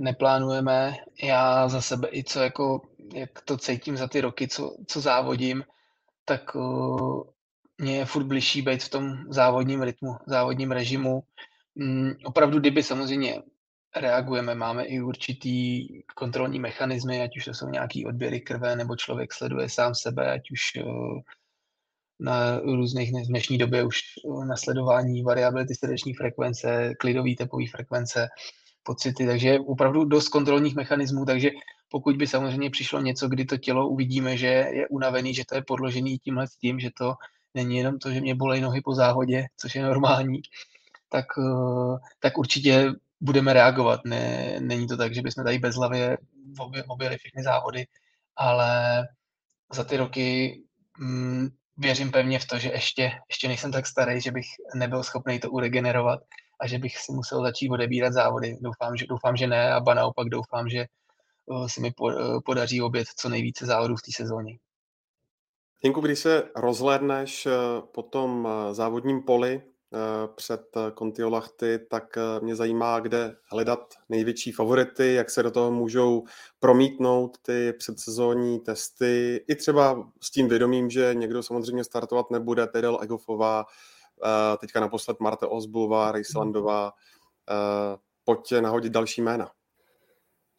Neplánujeme. Já za sebe i co jako, jak to cítím za ty roky, co, co závodím, tak mě je furt bližší být v tom závodním rytmu, závodním režimu. Um, opravdu, kdyby samozřejmě reagujeme, máme i určitý kontrolní mechanismy, ať už to jsou nějaký odběry krve, nebo člověk sleduje sám sebe, ať už eh, na různých, v dnešní době už eh, na sledování variability srdeční frekvence, klidový tepový frekvence, pocity, takže opravdu dost kontrolních mechanismů, takže pokud by samozřejmě přišlo něco, kdy to tělo uvidíme, že je unavený, že to je podložený tímhle s tím, že to není jenom to, že mě bolej nohy po závodě, což je normální, tak, eh, tak určitě budeme reagovat. Ne, není to tak, že bychom tady bezhlavě objeli všechny závody, ale za ty roky mm, věřím pevně v to, že ještě, ještě nejsem tak starý, že bych nebyl schopný to uregenerovat a že bych si musel začít odebírat závody. Doufám, že, doufám, že ne, a ba naopak doufám, že uh, se mi uh, podaří obět co nejvíce závodů v té sezóně. Jinku, když se rozhlédneš uh, po tom závodním poli, Eh, před Kontiolachty, eh, tak eh, mě zajímá, kde hledat největší favority, jak se do toho můžou promítnout ty předsezónní testy, i třeba s tím vědomím, že někdo samozřejmě startovat nebude, Tedel Egofová, teďka naposled Marta Osbulová, Rejslandová, pojď nahodit další jména.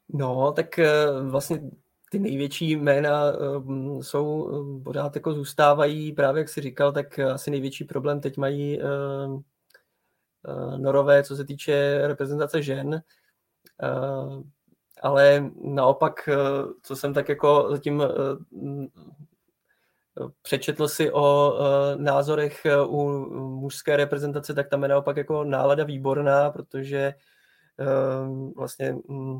No, tak vlastně ty největší jména um, jsou, um, pořád jako zůstávají, právě jak si říkal, tak asi největší problém teď mají uh, uh, Norové, co se týče reprezentace žen, uh, ale naopak, uh, co jsem tak jako zatím přečetl si o názorech u mužské reprezentace, tak tam je naopak jako nálada výborná, protože vlastně Hm,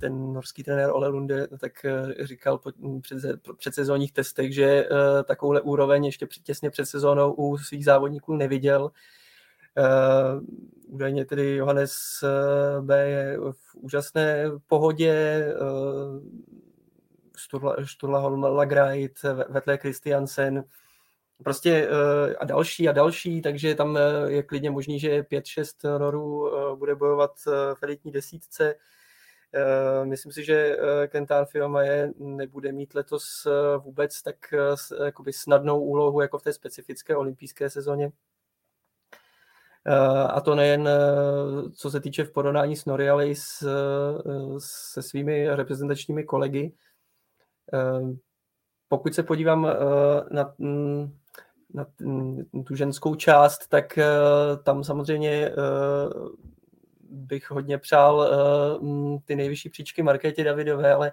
ten norský trenér Ole Lunde tak eh, říkal po hm, před, předsezónních testech, že eh, takovouhle úroveň ještě těsně před sezónou u svých závodníků neviděl. Uh, údajně tedy Johannes B. je v úžasné pohodě, Sturla, Sturla Lagreit, Vetle Christiansen, prostě a další a další, takže tam je klidně možný, že 5-6 norů bude bojovat v elitní desítce. Eh, myslím si, že eh, Kentár je nebude mít letos eh, vůbec tak jakoby snadnou úlohu jako v té specifické olympijské sezóně. A to nejen co se týče v porovnání s Nori, ale i s, se svými reprezentačními kolegy. Pokud se podívám na, na tu ženskou část, tak tam samozřejmě bych hodně přál uh, ty nejvyšší příčky Markétě Davidové, ale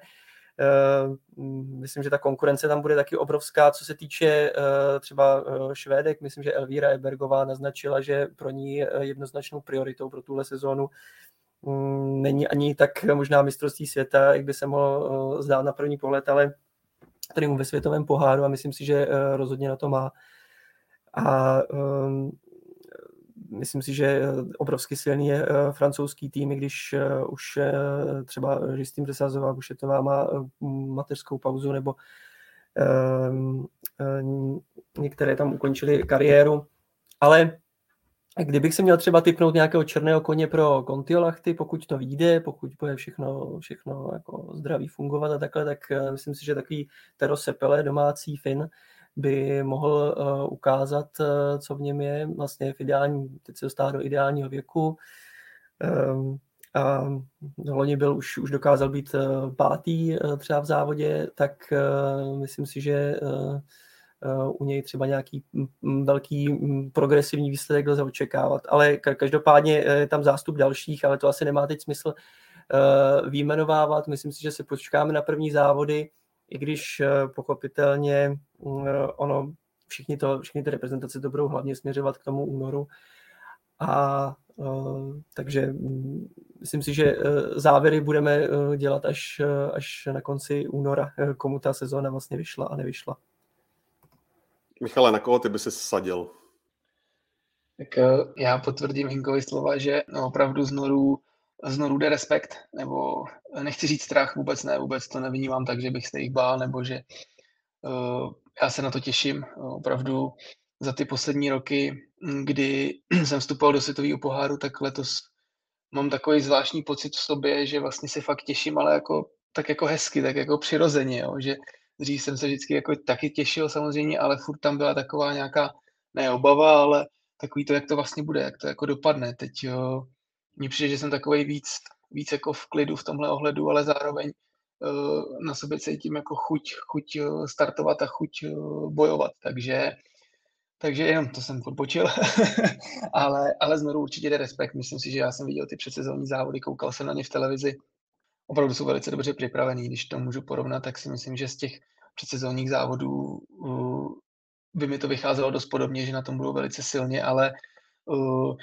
uh, myslím, že ta konkurence tam bude taky obrovská, co se týče uh, třeba Švédek. Myslím, že Elvíra Ebergová naznačila, že pro ní jednoznačnou prioritou pro tuhle sezónu um, není ani tak možná mistrovství světa, jak by se mohlo zdát na první pohled, ale mu ve světovém poháru a myslím si, že rozhodně na to má. A um, myslím si, že obrovsky silný je francouzský tým, když už třeba Žistým Desazoval, už je to má mateřskou pauzu, nebo některé tam ukončili kariéru. Ale Kdybych se měl třeba typnout nějakého černého koně pro Kontiolachty, pokud to vyjde, pokud bude všechno, všechno jako zdraví fungovat a takhle, tak myslím si, že takový Tero Sepele, domácí Fin, by mohl uh, ukázat, uh, co v něm je. Vlastně v ideální, teď se dostává do ideálního věku. Um, a loni byl už, už dokázal být uh, pátý třeba v závodě, tak myslím si, že u něj třeba nějaký velký progresivní výsledek lze očekávat. Ale každopádně je tam zástup dalších, ale to asi nemá teď smysl výjmenovávat. Myslím si, že se počkáme na první závody, i když pochopitelně ono, všichni, to, všichni ty reprezentace to budou hlavně směřovat k tomu únoru. A uh, takže myslím si, že závěry budeme dělat až, až na konci února, komu ta sezóna vlastně vyšla a nevyšla. Michale, na koho ty by si sadil? Tak eh, já potvrdím Hinkovi slova, že no, opravdu z Noru, z Noru jde respekt, nebo nechci říct strach, vůbec ne, vůbec to nevnímám tak, že bych se jich bál, nebo že uh, já se na to těším. Opravdu za ty poslední roky, kdy jsem vstupoval do světového poháru, tak letos mám takový zvláštní pocit v sobě, že vlastně se fakt těším, ale jako, tak jako hezky, tak jako přirozeně, jo, že Dřív jsem se vždycky jako taky těšil samozřejmě, ale furt tam byla taková nějaká, ne obava, ale takový to, jak to vlastně bude, jak to jako dopadne. Teď jo, mně přijde, že jsem takový víc, víc jako v klidu v tomhle ohledu, ale zároveň uh, na sobě cítím jako chuť, chuť uh, startovat a chuť uh, bojovat. Takže takže jenom to jsem odpočil, ale, ale znovu určitě jde respekt. Myslím si, že já jsem viděl ty předsezónní závody, koukal jsem na ně v televizi opravdu jsou velice dobře připravený. Když to můžu porovnat, tak si myslím, že z těch předsezónních závodů uh, by mi to vycházelo dost podobně, že na tom budou velice silně, ale uh,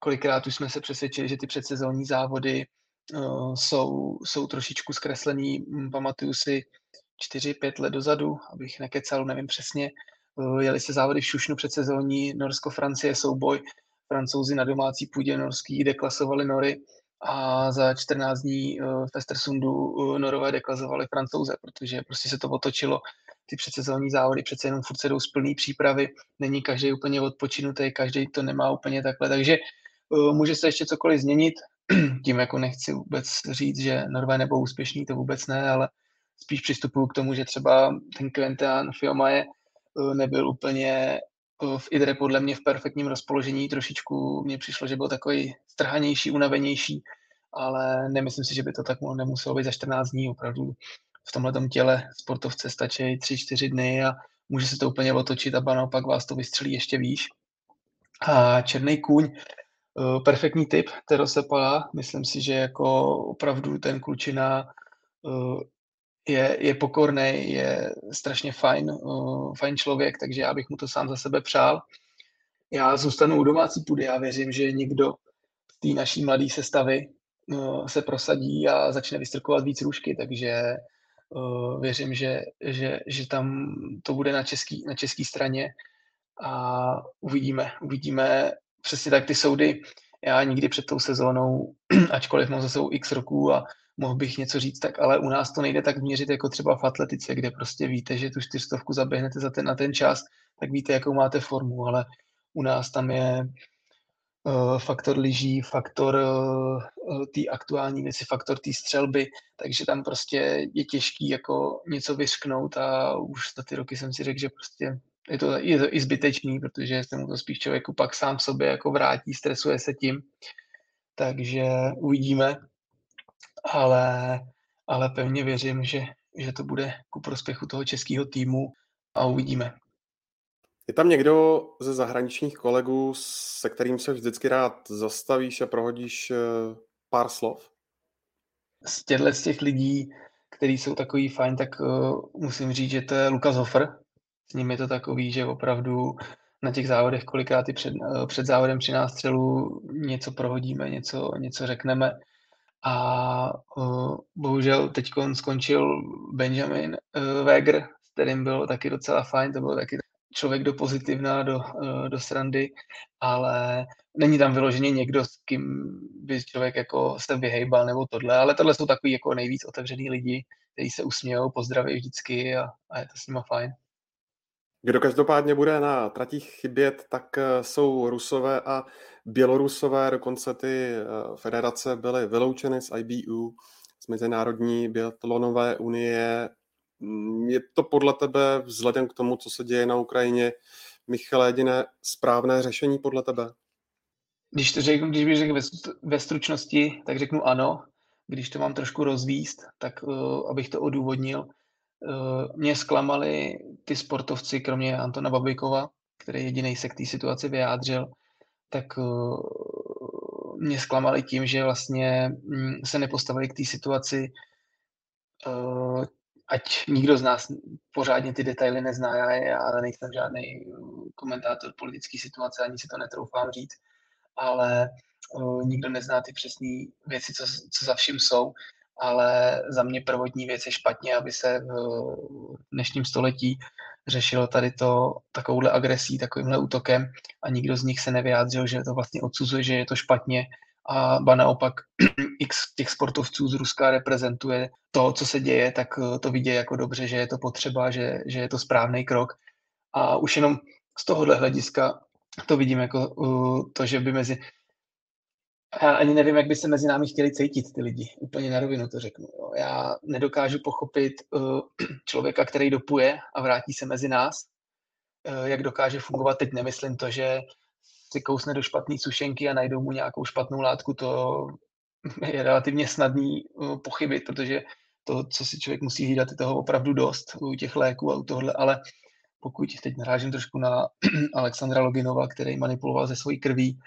kolikrát už jsme se přesvědčili, že ty předsezónní závody uh, jsou, jsou trošičku zkreslený. Hm, pamatuju si 4-5 let dozadu, abych nekecal, nevím přesně, jeli se závody v Šušnu předsezónní, Norsko-Francie souboj, Francouzi na domácí půdě norský deklasovali Nory a za 14 dní eh, v Estersунdu eh, Norové dekazovali Francouze, protože prostě se to otočilo. Ty předsezónní závody přece jenom furt se jdou z plný přípravy, není každý úplně odpočinutý, každý to nemá úplně takhle, takže uh, může se ještě cokoliv změnit, tím jako nechci vůbec říct, že Norvé nebudou úspěšní, to vůbec ne, ale spíš přistupuju k tomu, že třeba ten Quentin Fiomaje uh, nebyl úplně v Idre podle mě v perfektním rozpoložení. Trošičku mně přišlo, že byl takový strhanější, unavenější, ale nemyslím si, že by to tak nemuselo být za 14 dní. Opravdu v tomhle těle sportovce stačí 3-4 dny a může se to úplně otočit a naopak vás to vystřelí ještě výš. A Černý kůň, eh, perfektní typ Terosepala. Myslím si, že jako opravdu ten klučina eh, je, je pokorný, je strašně fajn, uh, fajn člověk, takže já bych mu to sám za sebe přál. Já zůstanu u domácí půdy, já věřím, že někdo z té naší mladé sestavy se prosadí a začne vystrkovat víc růžky, takže věřím, že, že, že tam to bude na český, na český straně a uvidíme, uvidíme přesně tak ty soudy. Já nikdy před tou sezónou, ačkoliv mám za sebou x roků a mohl bych něco říct, tak ale u nás to nejde tak měřit jako třeba v atletice, kde prostě víte, že tu čtyřstovku zaběhnete za ten, na ten čas, tak víte, jakou máte formu, ale u nás tam je uh, faktor lyží, faktor uh, té aktuální věci, faktor té střelby, takže tam prostě je těžký jako něco vyřknout a už za ty roky jsem si řekl, že prostě je to, je to i zbytečný, protože se mu to spíš člověku pak sám sobě jako vrátí, stresuje se tím. Takže uvidíme ale, ale pevně věřím, že, že to bude ku prospěchu toho českého týmu a uvidíme. Je tam někdo ze zahraničních kolegů, se kterým se vždycky rád zastavíš a prohodíš eh, pár slov? Z těchto z těch lidí, kteří jsou takový fajn, tak uh, musím říct, že to je Lukas Hofer. S ním je to takový, že opravdu na těch závodech kolikrát i před, uh, před závodem při nástřelu něco prohodíme, něco, něco řekneme a uh, bohužel teď skončil Benjamin uh, Weger, s kterým byl taky docela fajn, to byl taky člověk do pozitivna, do, uh, do srandy, ale není tam vyloženě někdo, s kým by člověk jako se vyhejbal nebo tohle, ale tohle jsou takový jako nejvíc otevřený lidi, kteří se usmějou, pozdraví vždycky a, a je to s nima fajn. Kdo každopádně bude na tratích chybět, tak eh, jsou Rusové a Bělorusové, dokonce ty eh, federace byly vyloučeny z IBU, z Mezinárodní biatlonové unie. Mm, je to podle tebe, vzhledem k tomu, co se děje na Ukrajině, Michale, jediné správné řešení podle tebe? Když, to řeknu, když bych řekl ve, stručnosti, tak řeknu ano. Když to mám trošku rozvíst, tak uh, abych to odůvodnil, mě zklamali ty sportovci, kromě Antona Babikova, který jediný se k té situaci vyjádřil, tak uh, mě zklamali tím, že vlastně um, se nepostavili k té situaci, uh, ať nikdo z nás pořádně ty detaily nezná, já, já nejsem žádný komentátor politické situace, ani si to netroufám říct, ale nikdo nezná ty přesné věci, co, co za vším jsou, ale za mě prvotní věc je špatně, aby se v dnešním století řešilo tady to takovouhle agresí, takovýmhle útokem a nikdo z nich se nevyjádřil, že to vlastně odsuzuje, že je to špatně a ba naopak x těch sportovců z Ruska reprezentuje to, co se děje, tak to vidí jako dobře, že je to potřeba, že, že je to správný krok. A už jenom z tohohle hlediska to vidím jako uh, to, že by mezi... Já ani nevím, jak by se mezi námi chtěli cítit ty lidi. Úplně na rovinu to řeknu. Jo. Já nedokážu pochopit uh, člověka, který dopuje a vrátí se mezi nás, uh, jak dokáže fungovat. Teď nemyslím to, že si kousne do špatné sušenky a najdou mu nějakou špatnou látku, to je relativně snadný uh, pochybit, protože to, co si člověk musí hlídat, je toho opravdu dost u těch léků a u tohle, ale pokud teď narážím trošku na Alexandra Loginova, který manipuloval ze svojí krví,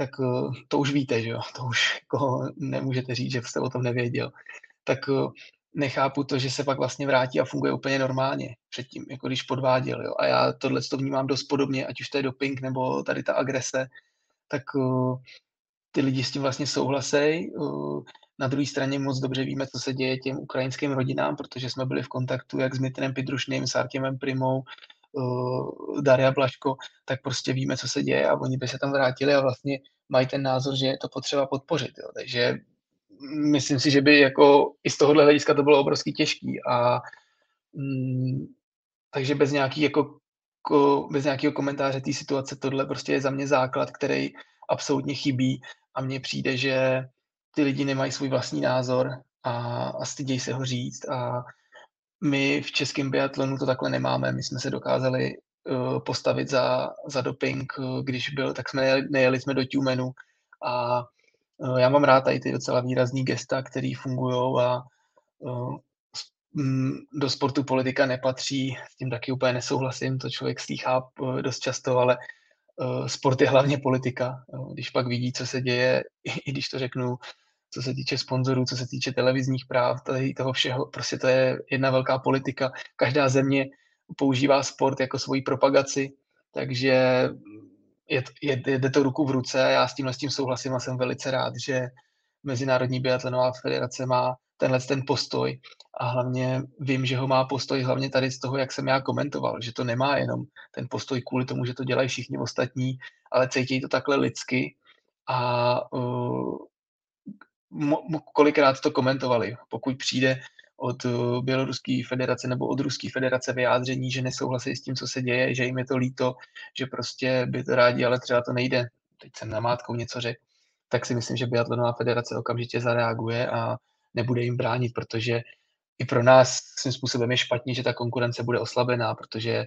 tak eh, to už víte, že jo? To už jako nemůžete říct, že jste o tom nevěděl. Tak eh, nechápu to, že se pak vlastně vrátí a funguje úplně normálně předtím, jako když podváděl. Jo? A já tohle to vnímám dost podobně, ať už to je doping nebo tady ta agrese, tak uh, ty lidi s tím vlastně souhlasejí. Uh, na druhé straně moc dobře víme, co se děje těm ukrajinským rodinám, protože jsme byli v kontaktu jak s Mitrem Pidrušným, s Artěmem Primou, uh, Daria Blaško, tak prostě víme, co se děje a oni by se tam vrátili a vlastně mají ten názor, že je to potřeba podpořit. Jo. Takže myslím si, že by jako i z tohohle hlediska to bylo obrovsky těžký a mm, takže bez nějaký jako ko, bez nějakého komentáře té situace tohle prostě je za mě základ, který absolutně chybí a mně přijde, že ty lidi nemají svůj vlastní názor a, a stydějí se ho říct a my v českém biatlonu to takhle nemáme. My jsme se dokázali uh, postavit za, za doping, uh, když byl, tak jsme nejeli, nejeli jsme do Tumenu a uh, já mám rád tady ty docela výrazný gesta, které fungují a uh, do sportu politika nepatří, s tím taky úplně nesouhlasím, to člověk slýchá dost často, ale sport je hlavně politika. Když pak vidí, co se děje, i když to řeknu co se týče sponzorů, co se týče televizních práv, tady toho všeho, prostě to je jedna velká politika. Každá země používá sport jako svoji propagaci, takže je, je, jde to ruku v ruce. Já s tímhle s tím souhlasím a jsem velice rád, že Mezinárodní biatlonová federace má tenhle ten postoj a hlavně vím, že ho má postoj hlavně tady z toho, jak jsem já komentoval, že to nemá jenom ten postoj kvůli tomu, že to dělají všichni ostatní, ale cítí to takhle lidsky a uh, kolikrát to komentovali. Pokud přijde od eh, Běloruské federace nebo od Ruské federace vyjádření, že nesouhlasí s tím, co se děje, že jim je to líto, že prostě by to rádi, ale třeba to nejde. Teď jsem namátkou něco řekl, tak si myslím, že Biatlonová federace okamžitě zareaguje a nebude jim bránit, protože i pro nás svým způsobem je špatně, že ta konkurence bude oslabená, protože eh,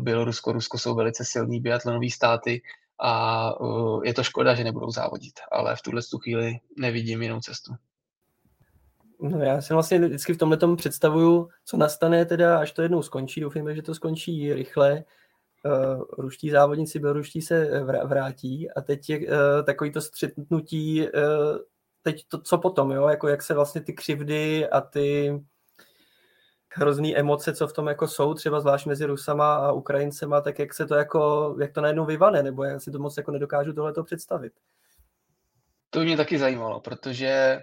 Bělorusko, Rusko jsou velice silní biatlonové státy a je to škoda, že nebudou závodit, ale v tuhle chvíli nevidím jinou cestu. No já si vlastně vždycky v tomhle tomu představuju, co nastane teda, až to jednou skončí. Doufíme, že to skončí rychle. Uh, ruští závodníci běloruští se vrátí a teď je uh, takový to střetnutí, uh, teď to, co potom, jo? Jako jak se vlastně ty křivdy a ty hrozný emoce, co v tom jako jsou, třeba zvlášť mezi Rusama a Ukrajincema, tak jak se to jako, jak to najednou vyvane, nebo já si to moc jako nedokážu tohleto představit. To mě taky zajímalo, protože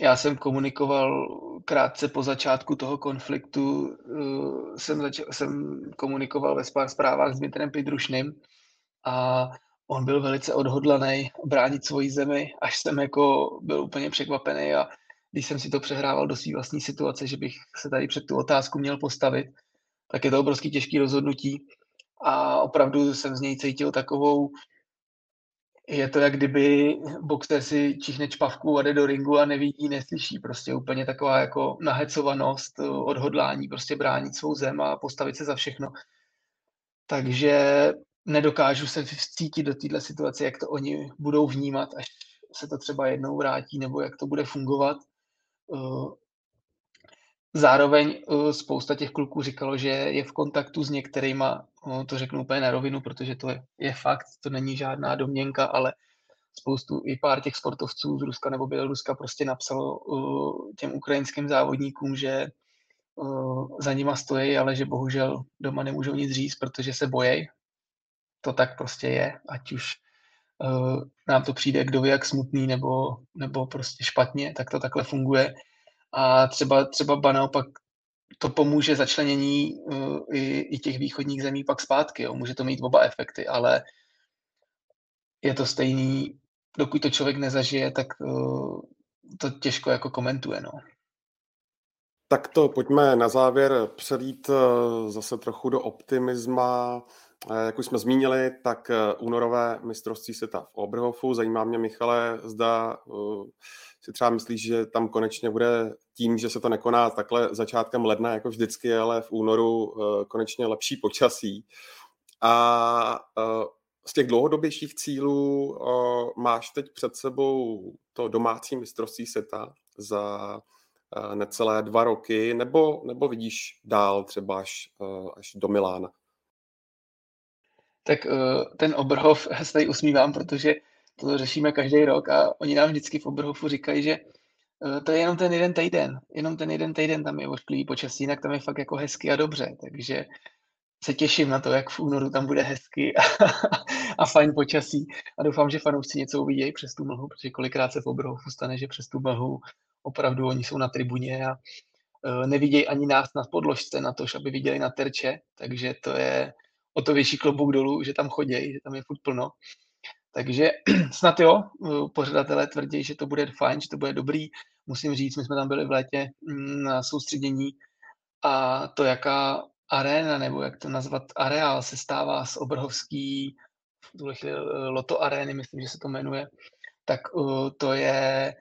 já jsem komunikoval krátce po začátku toho konfliktu, uh, jsem, zač- jsem komunikoval ve pár zprávách s Dmitrem Pidrušným a on byl velice odhodlaný bránit svoji zemi, až jsem jako byl úplně překvapený a když jsem si to přehrával do své vlastní situace, že bych se tady před tu otázku měl postavit, tak je to obrovský těžký rozhodnutí a opravdu jsem z něj cítil takovou je to, jak kdyby boxer si čichne čpavku a jde do ringu a nevidí, neslyší. Prostě úplně taková jako nahecovanost, odhodlání prostě bránit svou zem a postavit se za všechno. Takže nedokážu se vcítit do této situace, jak to oni budou vnímat, až se to třeba jednou vrátí, nebo jak to bude fungovat. Zároveň spousta těch kluků říkalo, že je v kontaktu s některýma no, to řeknu úplně na rovinu, protože to je, je fakt, to není žádná domněnka, ale spoustu i pár těch sportovců z Ruska nebo Běloruska prostě napsalo uh, těm ukrajinským závodníkům, že za nima stojí, ale že bohužel doma nemůžou nic říct, protože se bojejí. To tak prostě je, ať už uh, nám to přijde kdo ví jak smutný nebo, nebo prostě špatně, tak to takhle funguje. A třeba, třeba ba naopak to pomůže začlenění uh, i, i těch východních zemí pak zpátky. Jo. Může to mít oba efekty, ale je to stejný, dokud to člověk nezažije, tak uh, to těžko jako komentuje. No. Tak to pojďme na závěr přelít uh, zase trochu do optimisma. Jak už jsme zmínili, tak únorové mistrovství světa v Oberhofu. Zajímá mě, Michale, zda si třeba myslíš, že tam konečně bude tím, že se to nekoná takhle začátkem ledna, jako vždycky, ale v únoru konečně lepší počasí. A z těch dlouhodobějších cílů máš teď před sebou to domácí mistrovství světa za necelé dva roky, nebo, nebo vidíš dál třeba až, uh, až do Milána? Tak uh, ten Oberhof se tady usmívám, protože to řešíme každý rok a oni nám vždycky v Oberhofu říkají, že eh, to je jenom ten jeden týden, jenom ten jeden týden tam je ošklivý počasí, jinak tam je fakt jako hezky a dobře, takže se těším na to, jak v únoru tam bude hezky a, a fajn počasí a doufám, že fanoušci něco uvidějí přes tu mlhu, protože kolikrát se v Oberhofu stane, že přes tu mlhu opravdu oni jsou na tribuně a uh, nevidějí ani nás na podložce na to, aby viděli na terče, takže to je o to větší klobouk dolů, že tam chodějí, že tam je furt plno. Takže snad jo, pořadatelé tvrdí, že to bude fajn, že to bude dobrý. Musím říct, my jsme tam byli v létě mm, na soustředění a to, jaká arena, nebo jak to nazvat, areál se stává z obrovský, v tuhle chvíli eh, Loto arény, myslím, že se to jmenuje, tak to je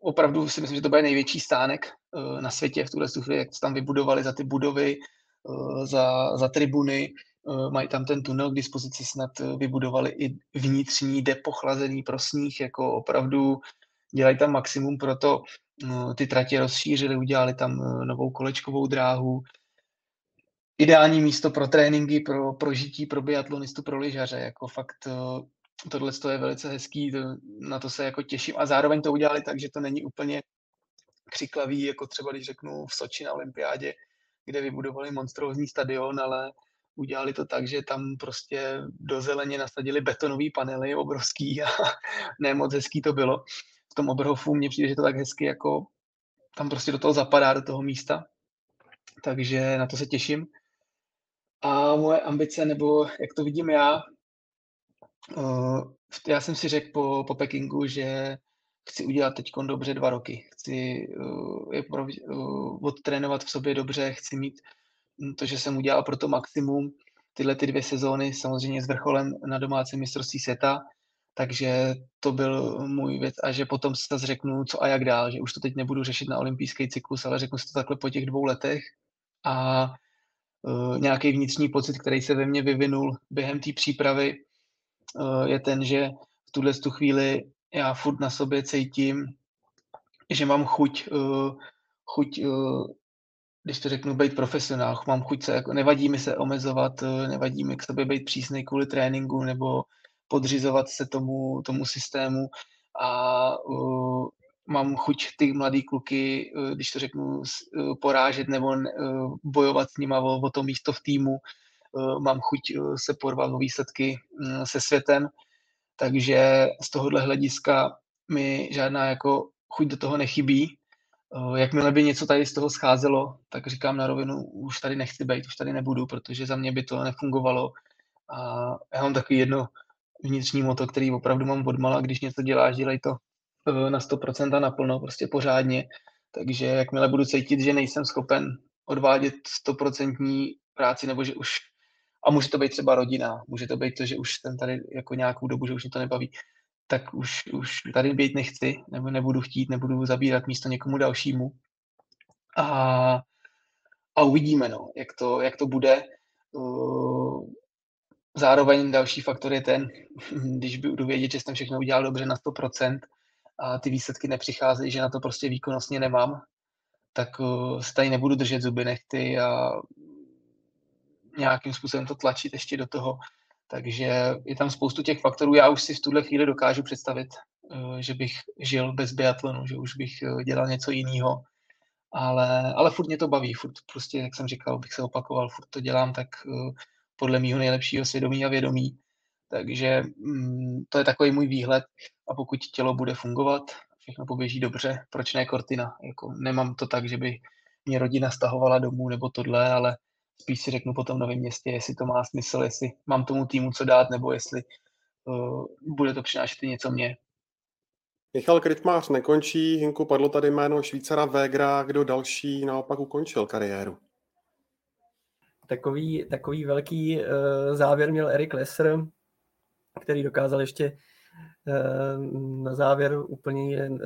opravdu si myslím, že to bude největší stánek uh, na světě v tuhle chvíli, jak tam vybudovali za ty budovy, za, za tribuny, Eh, mají tam ten tunel k dispozici, snad eh, vybudovali i vnitřní depo chlazený pro sníh, jako opravdu dělají tam maximum pro to, no, ty tratě rozšířili, udělali tam eh, novou kolečkovou dráhu, ideální místo pro tréninky, pro prožití, pro biatlonistu, pro lyžaře, jako fakt tohle je velice hezký, to, na to se jako těším a zároveň to udělali tak, že to není úplně křiklavý, jako třeba když řeknu v Soči na olympiádě, kde vybudovali monstrózní stadion, ale udělali to tak, že tam prostě do zeleně nasadili betonové panely obrovský a ne moc hezký to bylo. V tom Oberhofu mně přijde, že to tak hezky jako tam prostě do toho zapadá, do toho místa. Takže na to se těším. A moje ambice, nebo jak to vidím já, uh, já jsem si řekl po, po Pekingu, že chci udělat teď dobře dva roky. Chci uh, je, uh, odtrénovat v sobě dobře, chci mít to, že jsem udělal pro to maximum, tyhle ty dvě sezóny samozřejmě s vrcholem na domácím mistrovství světa, takže to byl můj věc. A že potom si zase řeknu, co a jak dál, že už to teď nebudu řešit na olympijský cyklus, ale řeknu si to takhle po těch dvou letech. A uh, nějaký vnitřní pocit, který se ve mně vyvinul během té přípravy, je ten, že v tuhle tu chvíli já furt na sobě cítím, že mám chuť, uh, chuť uh, když to řeknu, být profesionál, mám chuť se, jako, nevadí mi se omezovat, eh, nevadí mi k sobě být přísný kvůli tréninku nebo podřizovat se tomu, tomu systému a uh, mám chuť ty mladý kluky, když to řeknu, porážet nebo uh, bojovat s nima o, o to místo v týmu. Uh, mám chuť uh, se porvat o výsledky uh, se světem, takže z tohohle hlediska mi žádná jako chuť do toho nechybí. Jakmile by něco tady z toho scházelo, tak říkám na rovinu, už tady nechci být, už tady nebudu, protože za mě by to nefungovalo. A já mám takový jedno vnitřní moto, který opravdu mám odmala, když něco děláš, dělej to na 100% a naplno, prostě pořádně. Takže jakmile budu cítit, že nejsem schopen odvádět 100% práci, nebo že už, a může to být třeba rodina, může to být to, že už jsem tady jako nějakou dobu, že už mě to nebaví, tak už, už tady být nechci, nebo nebudu chtít, nebudu zabírat místo někomu dalšímu. A, a uvidíme, no, jak, to, jak to bude. Zároveň další faktor je ten, když budu vědět, že jsem všechno udělal dobře na 100% a ty výsledky nepřicházejí, že na to prostě výkonnostně nemám, tak se tady nebudu držet zuby nechty a nějakým způsobem to tlačit ještě do toho. Takže je tam spoustu těch faktorů. Já už si v tuhle chvíli dokážu představit, eh, že bych žil bez biatlonu, že už bych eh, dělal něco jiného. Ale, ale furt mě to baví, furt prostě, jak jsem říkal, bych se opakoval, furt to dělám tak eh, podle mýho nejlepšího svědomí a vědomí. Takže mm, to je takový můj výhled a pokud tělo bude fungovat, všechno poběží dobře, proč ne Cortina? Jako, nemám to tak, že by mě rodina stahovala domů nebo tohle, ale spíš si řeknu po tom novém městě, jestli to má smysl, jestli mám tomu týmu co dát, nebo jestli uh, bude to přinášet i něco mě. Michal Krytmář nekončí, Hinku, padlo tady jméno Švýcara Vegra, kdo další naopak ukončil kariéru? Takový, takový velký uh, závěr měl Erik Lesser, který dokázal ještě uh, na závěr úplně uh,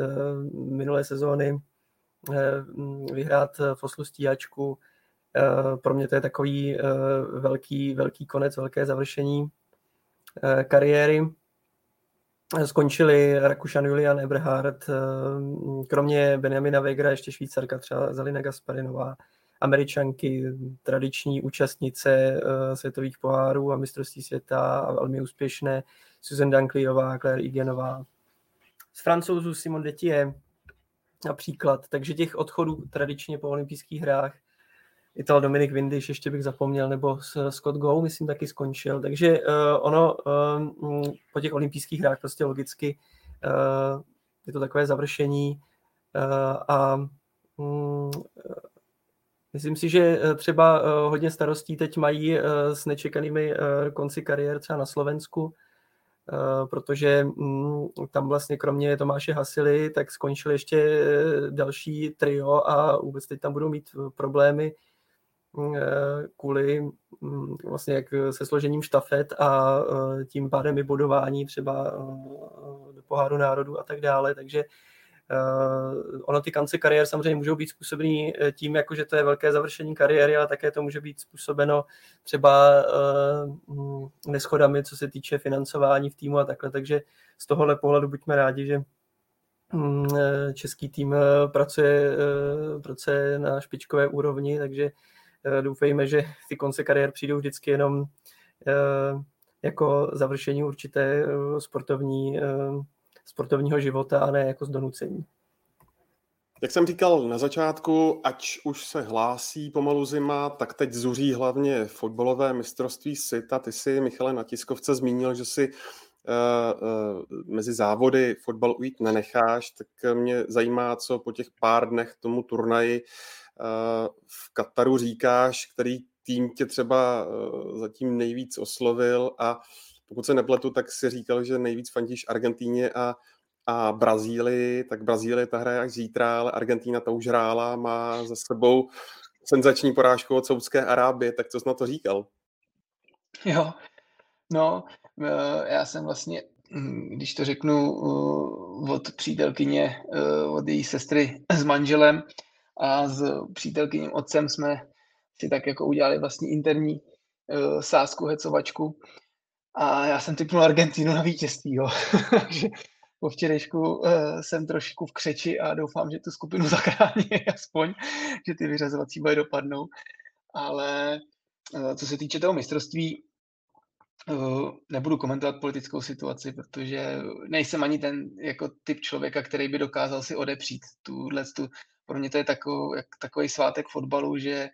minulé sezóny uh, vyhrát v Oslu stíhačku pro mě to je takový eh, velký, velký konec, velké završení eh, kariéry. Skončili Rakušan Julian Eberhard, kromě Benjamina Vegra ještě Švýcarka, třeba Zalina Gasparinová, Američanky, tradiční účastnice světových pohárů a mistrovství světa a velmi úspěšné Susan Dunkleyová, Claire Igenová. Z francouzů Simon Detier například. Takže těch odchodů tradičně po olympijských hrách Ital Dominik Windiš, ještě bych zapomněl, nebo Scott Go, myslím, taky skončil. Takže uh, ono uh, po těch olympijských hrách prostě logicky uh, je to takové završení uh, a um, myslím si, že třeba hodně starostí teď mají s nečekanými konci kariér třeba na Slovensku, protože um, tam vlastně kromě Tomáše Hasily, tak skončil ještě další trio a vůbec teď tam budou mít problémy kvůli mm, vlastně jak se složením štafet a eh, tím pádem i bodování třeba eh, do poháru národů a tak dále, takže ono ty kance kariér samozřejmě můžou být způsobený tím, jako že to je velké završení kariéry, ale také to může být způsobeno třeba mm, neschodami, co se týče financování v týmu a takhle, takže z tohohle pohledu buďme rádi, že mm, český tým pracuje, pracuje na špičkové úrovni, takže Eh, doufejme, že ty konce kariér přijdou vždycky jenom eh, jako završení určité eh, sportovní, sportovního života a ne jako z donucení. Jak jsem říkal na začátku, ať už se hlásí pomalu zima, tak teď zuří hlavně fotbalové mistrovství světa. Ty si, Michale, na tiskovce zmínil, že si mezi závody fotbal ujít nenecháš, tak mě zajímá, co po těch pár dnech tomu turnaji v Kataru říkáš, který tým tě třeba eh, zatím nejvíc oslovil a pokud se nepletu, tak si říkal, že nejvíc fandíš Argentíně a, a Brazílii, tak Brazílie ta hraje až zítra, ale Argentína to už hrála, má za sebou senzační porážku od Saudské Arábie, tak co jsi na to říkal? Jo, no, eh, já jsem vlastně, hm, když to řeknu eh, od přítelkyně, od její sestry s manželem, a s přítelkyním otcem jsme si tak jako udělali vlastní interní uh, sásku, hecovačku a já jsem typnul Argentínu na vítězství, jo. Takže po včerejšku uh, jsem trošku v křeči a doufám, že tu skupinu zachrání aspoň, že ty vyřazovací boje dopadnou. Ale uh, co se týče toho mistrovství, nebudu komentovat politickou situaci, protože nejsem ani ten jako typ člověka, který by dokázal si odepřít tuhle tu pro mě to je takový, jak, takový svátek fotbalu, že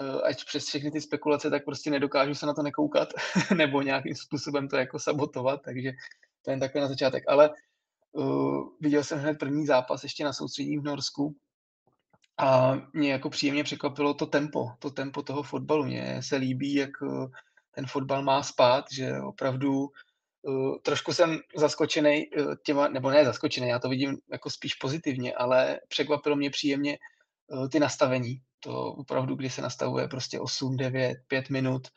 uh, ať přes všechny ty spekulace, tak prostě nedokážu se na to nekoukat nebo nějakým způsobem to jako sabotovat, takže to je takhle na začátek. Ale uh, viděl jsem hned první zápas ještě na soustředí v Norsku a mě jako příjemně překvapilo to tempo, to tempo toho fotbalu. Mně se líbí, jak uh, ten fotbal má spát, že opravdu uh, trošku jsem zaskočený uh, těma, nebo ne zaskočený, já to vidím jako spíš pozitivně, ale překvapilo mě příjemně uh, ty nastavení. To opravdu, kdy se nastavuje prostě 8, 9, 5 minut,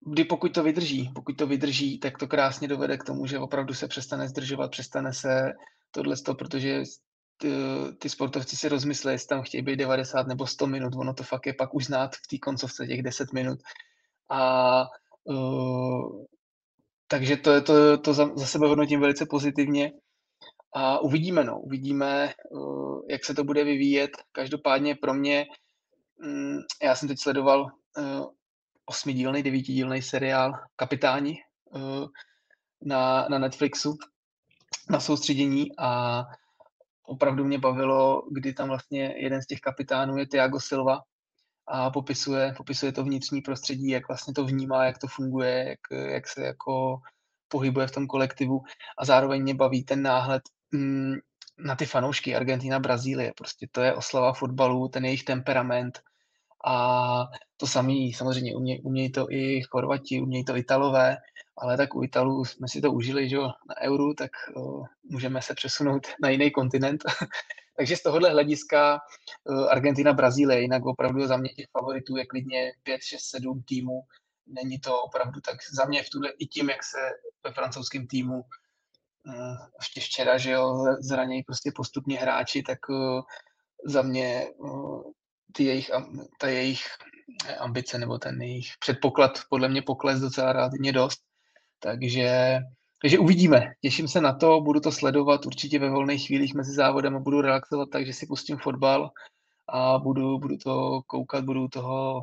kdy pokud to vydrží, pokud to vydrží, tak to krásně dovede k tomu, že opravdu se přestane zdržovat, přestane se tohle, protože ty, ty sportovci si rozmyslí, jestli tam chtějí být 90 nebo 100 minut, ono to fakt je pak už znát v té koncovce těch 10 minut. A uh, takže to, to, to za, za sebe hodnotím velice pozitivně a uvidíme, no, uvidíme, uh, jak se to bude vyvíjet. Každopádně pro mě, um, já jsem teď sledoval uh, osmidílný, devítidílný seriál Kapitáni uh, na, na Netflixu na soustředění a opravdu mě bavilo, kdy tam vlastně jeden z těch kapitánů je Tiago Silva a popisuje, popisuje to vnitřní prostředí, jak vlastně to vnímá, jak to funguje, jak, jak se jako pohybuje v tom kolektivu a zároveň mě baví ten náhled mm, na ty fanoušky Argentina, Brazílie. Prostě to je oslava fotbalu, ten jejich temperament a to samý samozřejmě umějí uměj to i Chorvati, umějí to Italové, ale tak u Italů jsme si to užili, že jo, na euru, tak uh, můžeme se přesunout na jiný kontinent. Takže z tohohle hlediska uh, Argentina, Brazílie, jinak opravdu za mě těch favoritů je klidně 5, 6, 7 týmů. Není to opravdu tak za mě v tuhle, i tím, jak se ve francouzském týmu uh, ještě včera, že jo, zranějí prostě postupně hráči, tak uh, za mě ty jejich, ta jejich ambice nebo ten jejich předpoklad podle mě pokles docela rádně dost. Takže, takže uvidíme. Těším se na to, budu to sledovat určitě ve volných chvílích mezi závodem a budu relaxovat tak, že si pustím fotbal a budu, budu to koukat, budu toho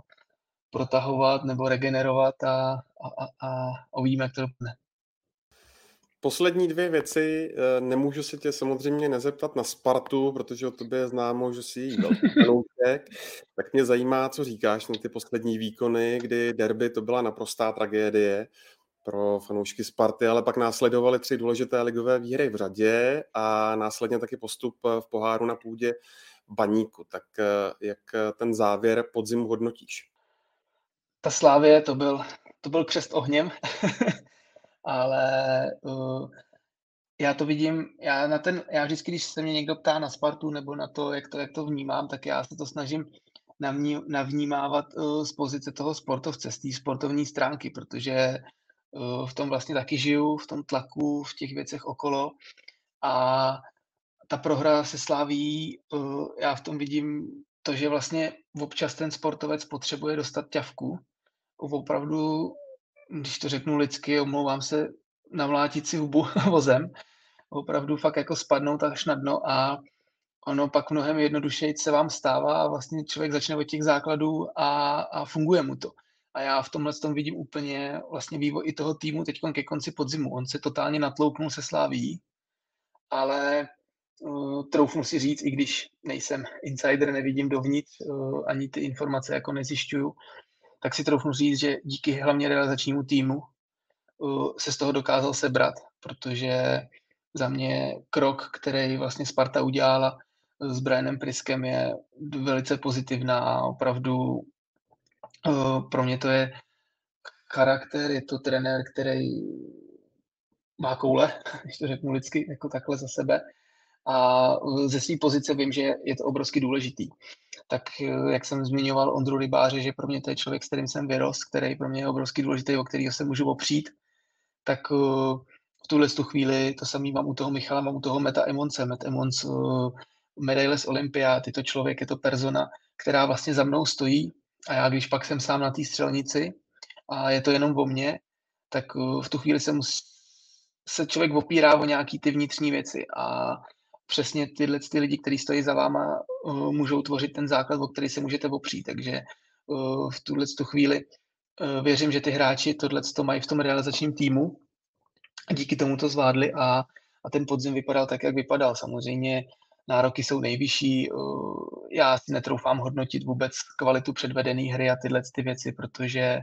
protahovat nebo regenerovat a, a, a, a uvidíme, jak to dopadne. Poslední dvě věci. Eh, nemůžu se tě samozřejmě nezeptat na Spartu, protože o tobě je známo, že jsi jí fanoušek. Tak mě zajímá, co říkáš na ty poslední výkony, kdy derby to byla naprostá tragédie pro fanoušky Sparty, ale pak následovaly tři důležité ligové výhry v řadě a následně taky postup v poháru na půdě Baníku. Tak eh, jak ten závěr podzimu hodnotíš? Ta Slávě to byl, to byl křest ohněm. ale uh, já to vidím, já na ten, já vždycky, když se mě někdo ptá na Spartu nebo na to, jak to, jak to vnímám, tak já se to snažím navní, navnímávat uh, z pozice toho sportovce, z té sportovní stránky, protože v tom vlastně taky žiju, v tom tlaku, v těch věcech okolo a ta prohra se sláví, uh, já v tom vidím to, že vlastně občas ten sportovec potřebuje dostat ťavku, opravdu když to řeknu lidsky, omlouvám se, navlátit si hubu vozem, opravdu fakt jako spadnout až na dno a ono pak mnohem jednodušeji se vám stává a vlastně člověk začne od těch základů a, a funguje mu to. A já v tomhle tom vidím úplně vlastně vývoj i toho týmu teď ke konci podzimu. On se totálně natlouknul se sláví, ale uh, troufnu si říct, i když nejsem insider, nevidím dovnitř, uh, ani ty informace jako nezjišťuju, tak si troufnu říct, že díky hlavně realizačnímu týmu uh, se z toho dokázal sebrat, protože za mě krok, který vlastně Sparta udělala s Brianem Priskem je velice pozitivná a opravdu pro mě to je charakter, je to trenér, který má koule, když to řeknu lidsky, jako takhle za sebe a ze své pozice vím, že je to obrovsky důležitý. Tak eh, jak jsem zmiňoval Ondru Rybáře, že pro mě to je člověk, s kterým jsem vyrost, který pro mě je obrovský důležitý, o kterého se můžu opřít, tak eh, v tuhle tu chvíli to samý mám u toho Michala, mám u toho Meta Emonce. Met Emons, uh, medaile z Olympiády, to člověk, je to persona, která vlastně za mnou stojí a já když pak jsem sám na té střelnici a je to jenom o mně, tak v tu chvíli se, mus, se člověk opírá o nějaký ty vnitřní věci a přesně tyhle ty lidi, kteří stojí za váma, uh, můžou tvořit ten základ, o který se můžete opřít. Takže uh, v tuhle tu chvíli uh, věřím, že ty hráči tohle to mají v tom realizačním týmu a díky tomu to zvládli a, a ten podzim vypadal tak, jak vypadal. Samozřejmě nároky jsou nejvyšší. Já si netroufám hodnotit vůbec kvalitu předvedené hry a tyhle ty věci, protože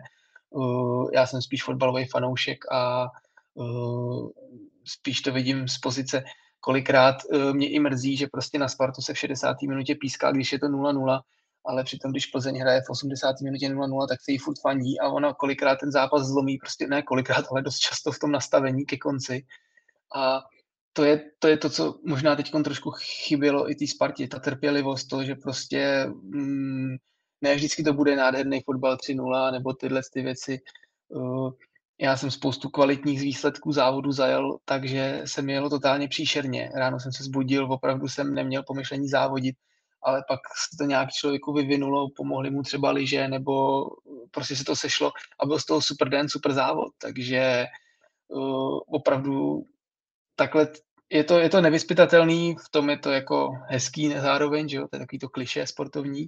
já jsem spíš fotbalový fanoušek a spíš to vidím z pozice, kolikrát uh, mě i mrzí, že prostě na Spartu se v 60. minutě píská, když je to 0-0, ale přitom, když Plzeň hraje v 80. minutě 0-0, tak se jí furt fandí a ona kolikrát ten zápas zlomí, prostě ne kolikrát, ale dost často v tom nastavení ke konci. A to je, to je to, co možná teď trošku chybělo i té Spartě, ta trpělivost, to, že prostě mm, ne vždycky to bude nádherný fotbal 3-0 nebo tyhle ty věci. Uh, já jsem spoustu kvalitních výsledků závodu zajel, takže se mi jelo totálně příšerně. Ráno jsem se zbudil, opravdu jsem neměl pomyšlení závodit, ale pak se to nějak člověku vyvinulo, pomohli mu třeba liže, nebo prostě se to sešlo a byl z toho super den, super závod. Takže uh, opravdu takhle je to, je to nevyspytatelný, v tom je to jako hezký zároveň, že jo, to je takový to kliše sportovní.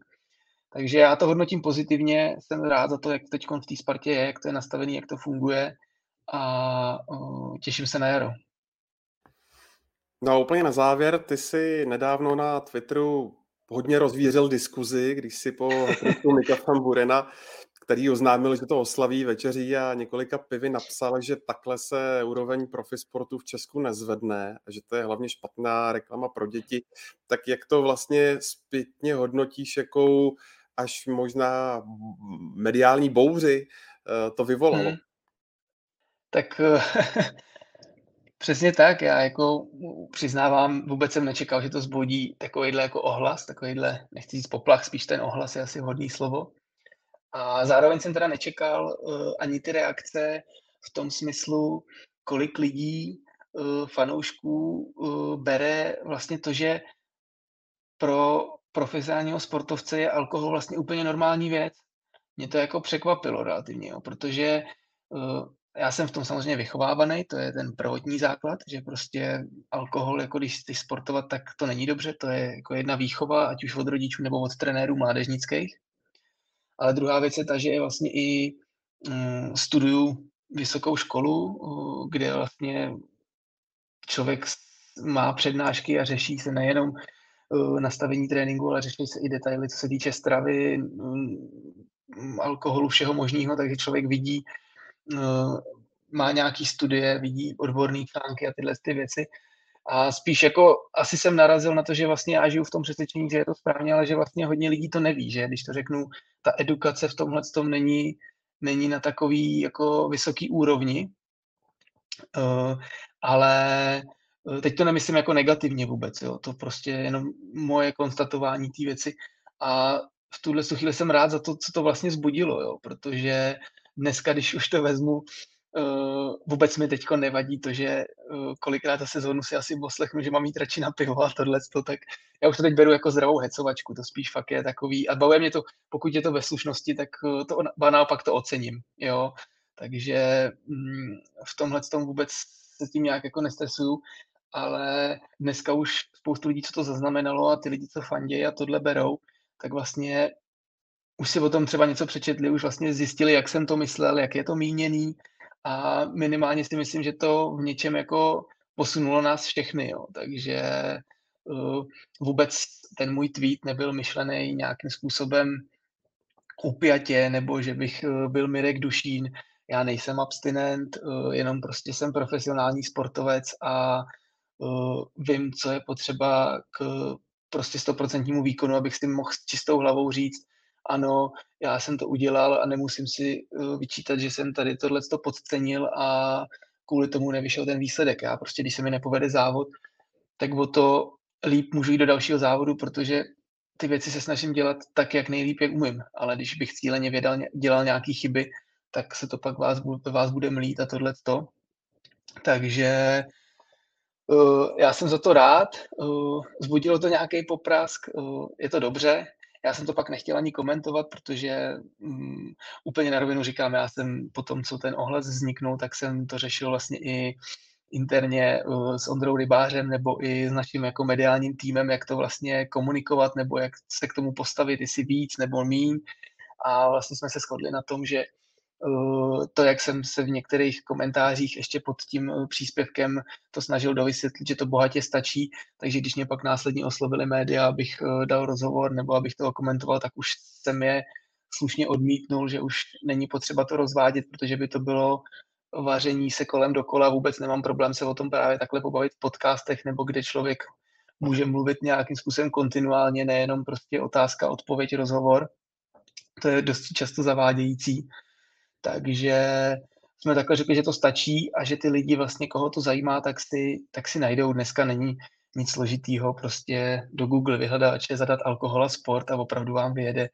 Takže já to hodnotím pozitivně, jsem rád za to, jak teď v té Spartě je, jak to je nastavený, jak to funguje a uh, těším se na jaro. No a úplně na závěr, ty jsi nedávno na Twitteru hodně rozvířil diskuzi, když si po Mika Burena který oznámil, že to oslaví večeří a několika pivy napsal, že takhle se úroveň profisportu v Česku nezvedne a že to je hlavně špatná reklama pro děti. Tak jak to vlastně zpětně hodnotíš, jakou až možná mediální bouři eh, to vyvolalo? Hmm. Tak přesně tak, já jako přiznávám, vůbec jsem nečekal, že to zbudí takovýhle jako ohlas, takovýhle, nechci říct poplach, spíš ten ohlas je asi hodný slovo. A zároveň jsem teda nečekal uh, ani ty reakce v tom smyslu, kolik lidí, uh, fanoušků uh, bere vlastně to, že pro profesionálního sportovce je alkohol vlastně úplně normální věc. Mě to jako překvapilo relativně, jo, protože uh, já jsem v tom samozřejmě vychovávaný, to je ten prvotní základ, že prostě alkohol, jako když ty sportovat, tak to není dobře, to je jako jedna výchova, ať už od rodičů nebo od trenérů mládežnických. Ale druhá věc je ta, že vlastně i um, studuju vysokou školu, kde vlastně člověk má přednášky a řeší se nejenom nastavení tréninku, ale řeší se i detaily, co se týče stravy, um, alkoholu, všeho možného, takže člověk vidí, má nějaký studie, vidí odborné články a tyhle ty věci a spíš jako asi jsem narazil na to, že vlastně já žiju v tom přesvědčení, že je to správně, ale že vlastně hodně lidí to neví, že když to řeknu, ta edukace v tomhle tom není, není na takový jako vysoký úrovni. Uh, ale uh, teď to nemyslím jako negativně vůbec, jo. to prostě je jenom moje konstatování té věci a v tuhle chvíli jsem rád za to, co to vlastně zbudilo, jo, protože dneska, když už to vezmu, Uh, vůbec mi teď nevadí to, že uh, kolikrát za sezónu si asi poslechnu, že mám jít radši na pivo a tohle, tak já už to teď beru jako zdravou hecovačku, to spíš fakt je takový, a bavuje mě to, pokud je to ve slušnosti, tak uh, to ba naopak to ocením, jo, takže mm, v tomhle tom vůbec se tím nějak jako nestresuju, ale dneska už spoustu lidí, co to zaznamenalo a ty lidi, co fandějí a tohle berou, tak vlastně už si o tom třeba něco přečetli, už vlastně zjistili, jak jsem to myslel, jak je to míněný, a minimálně si myslím, že to v něčem jako posunulo nás všechny, jo. takže uh, vůbec ten můj tweet nebyl myšlený nějakým způsobem upjatě, nebo že bych uh, byl Mirek Dušín, já nejsem abstinent, uh, jenom prostě jsem profesionální sportovec a vím, co je potřeba k prostě stoprocentnímu výkonu, abych si mohl s čistou hlavou říct, ano, já jsem to udělal a nemusím si eh, vyčítat, že jsem tady tohle to podcenil a kvůli tomu nevyšel ten výsledek. Já prostě, když se mi nepovede závod, tak o to líp můžu jít do dalšího závodu, protože ty věci se snažím dělat tak, jak nejlíp, jak umím. Ale když bych cíleně vědal, dělal nějaké chyby, tak se to pak vás, vás bude mlít a tohle to. Takže uh, já jsem za to rád. Uh, zbudilo to nějaký poprask, uh, je to dobře. Já jsem to pak nechtěl ani komentovat, protože um, úplně na rovinu říkám, já jsem po tom, co ten ohlas vzniknul, tak jsem to řešil vlastně i interně uh, s Ondrou Rybářem nebo i s naším jako mediálním týmem, jak to vlastně komunikovat nebo jak se k tomu postavit, jestli víc nebo míň. A vlastně jsme se shodli na tom, že Eh, to, jak jsem se v některých komentářích ještě pod tím eh, příspěvkem to snažil dovysvětlit, že to bohatě stačí, takže když mě pak následně oslovili média, abych eh, dal rozhovor nebo abych to komentoval, tak už jsem je slušně odmítnul, že už není potřeba to rozvádět, protože by to bylo vaření se kolem dokola, vůbec nemám problém se o tom právě takhle pobavit v podcastech, nebo kde člověk může mluvit nějakým způsobem kontinuálně, nejenom prostě otázka, odpověď, rozhovor. To je dost často zavádějící. Takže jsme takhle řekli, že to stačí a že ty lidi vlastně, koho to zajímá, tak si, tak si najdou. Dneska není nic složitýho, prostě do Google vyhledáče zadat alkohol a sport a opravdu vám vyjede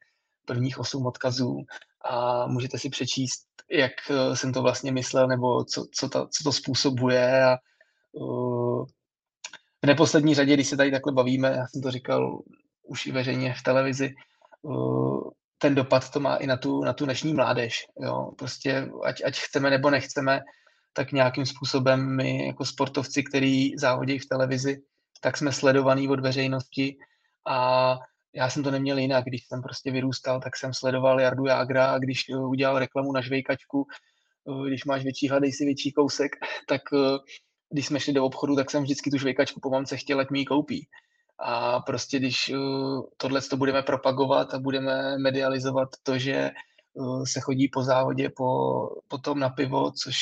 prvních osm odkazů a můžete si přečíst, jak eh, jsem to vlastně myslel, nebo co, co, ta, co to způsobuje a uh, v neposlední řadě, když se tady takhle bavíme, já jsem to říkal už i veřejně v televizi, uh, ten dopad to má i na tu, na tu dnešní mládež. Jo? Prostě ať, ať chceme nebo nechceme, tak nějakým způsobem my jako sportovci, který závodí v televizi, tak jsme sledovaní od veřejnosti a já jsem to neměl jinak, když jsem prostě vyrůstal, tak jsem sledoval Jardu Jágra a když udělal reklamu na žvejkačku, když máš větší hladej si větší kousek, tak když jsme šli do obchodu, tak jsem vždycky tu žvejkačku po mamce chtěl, ať mi ji koupí. A prostě když tohle to budeme propagovat a budeme medializovat to, že se chodí po závodě po, potom na pivo, což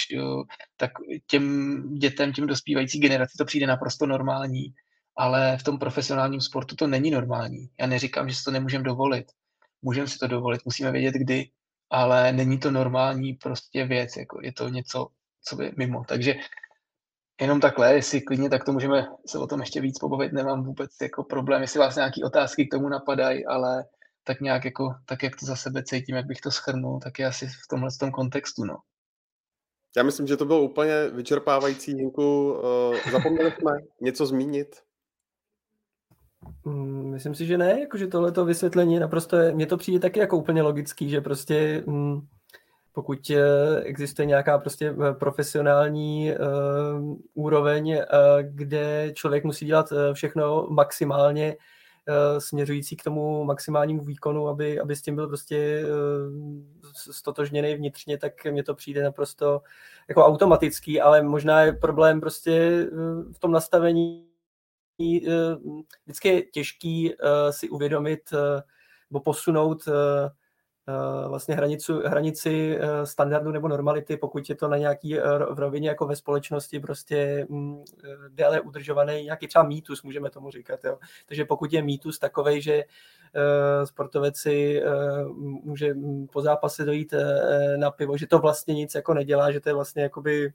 tak těm dětem, těm dospívající generaci to přijde naprosto normální ale v tom profesionálním sportu to není normální. Já neříkám, že si to nemůžeme dovolit. Můžeme si to dovolit, musíme vědět kdy, ale není to normální prostě věc, jako je to něco, co je mimo. Takže jenom takhle, jestli klidně, tak to můžeme se o tom ještě víc pobavit, nemám vůbec jako problém, jestli vás nějaké otázky k tomu napadají, ale tak nějak jako, tak jak to za sebe cítím, jak bych to schrnul, tak je asi v tomhle tom kontextu, no. Já myslím, že to bylo úplně vyčerpávající, Jinku. Uh, zapomněli jsme něco zmínit? Mm, myslím si, že ne, jakože tohleto vysvětlení naprosto, je, mně to přijde taky jako úplně logický, že prostě mm, pokud eh, existuje nějaká prostě eh, profesionální uh, úroveň, uh, kde člověk musí dělat všechno maximálně uh, směřující k tomu maximálnímu výkonu, aby, aby s tím byl prostě uh, stotožněný vnitřně, tak mně to přijde naprosto jako automatický, ale možná je problém prostě uh, v tom nastavení Eh, vždycky je těžký eh, si uvědomit eh, nebo posunout vlastně hranicu, hranici standardu nebo normality, pokud je to na nějaký v rovině jako ve společnosti prostě mm, déle udržovaný nějaký třeba mýtus, můžeme tomu říkat. Jo. Takže pokud je mýtus takový, že sportovec si může po zápase dojít na pivo, že to vlastně nic jako nedělá, že to je vlastně jakoby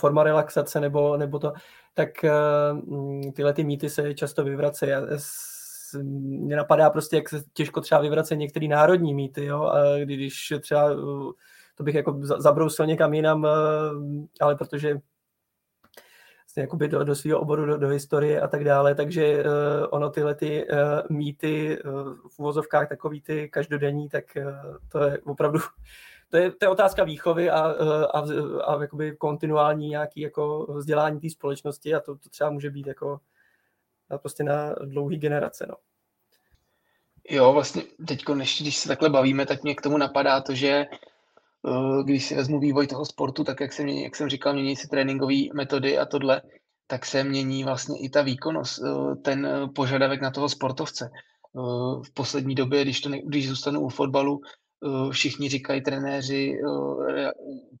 forma relaxace nebo, nebo to, tak tyhle ty mýty se často vyvracejí. Mně napadá prostě, jak se těžko třeba vyvracejí některé národní mýty, jo? A když třeba, uh, to bych jako zabrousil někam jinam, uh, ale protože vlastně jakoby do, do svého oboru, do, do historie a tak dále, takže uh, ono tyhle ty uh, mýty uh, v uvozovkách takový ty každodenní, tak uh, to je opravdu to je, to je otázka výchovy a, a, a jakoby kontinuální nějaký jako vzdělání té společnosti a to, to třeba může být jako prostě na dlouhý generace. No. Jo, vlastně teď, když se takhle bavíme, tak mě k tomu napadá to, že eh, když si vezmu vývoj toho sportu, tak jak jsem, jak jsem říkal, mění se tréninkové metody a tohle, tak se mění vlastně i ta výkonnost, eh, ten požadavek na toho sportovce. Eh, v poslední době, když, to ne, když zůstanu u fotbalu, Eh, všichni říkají trenéři, eh,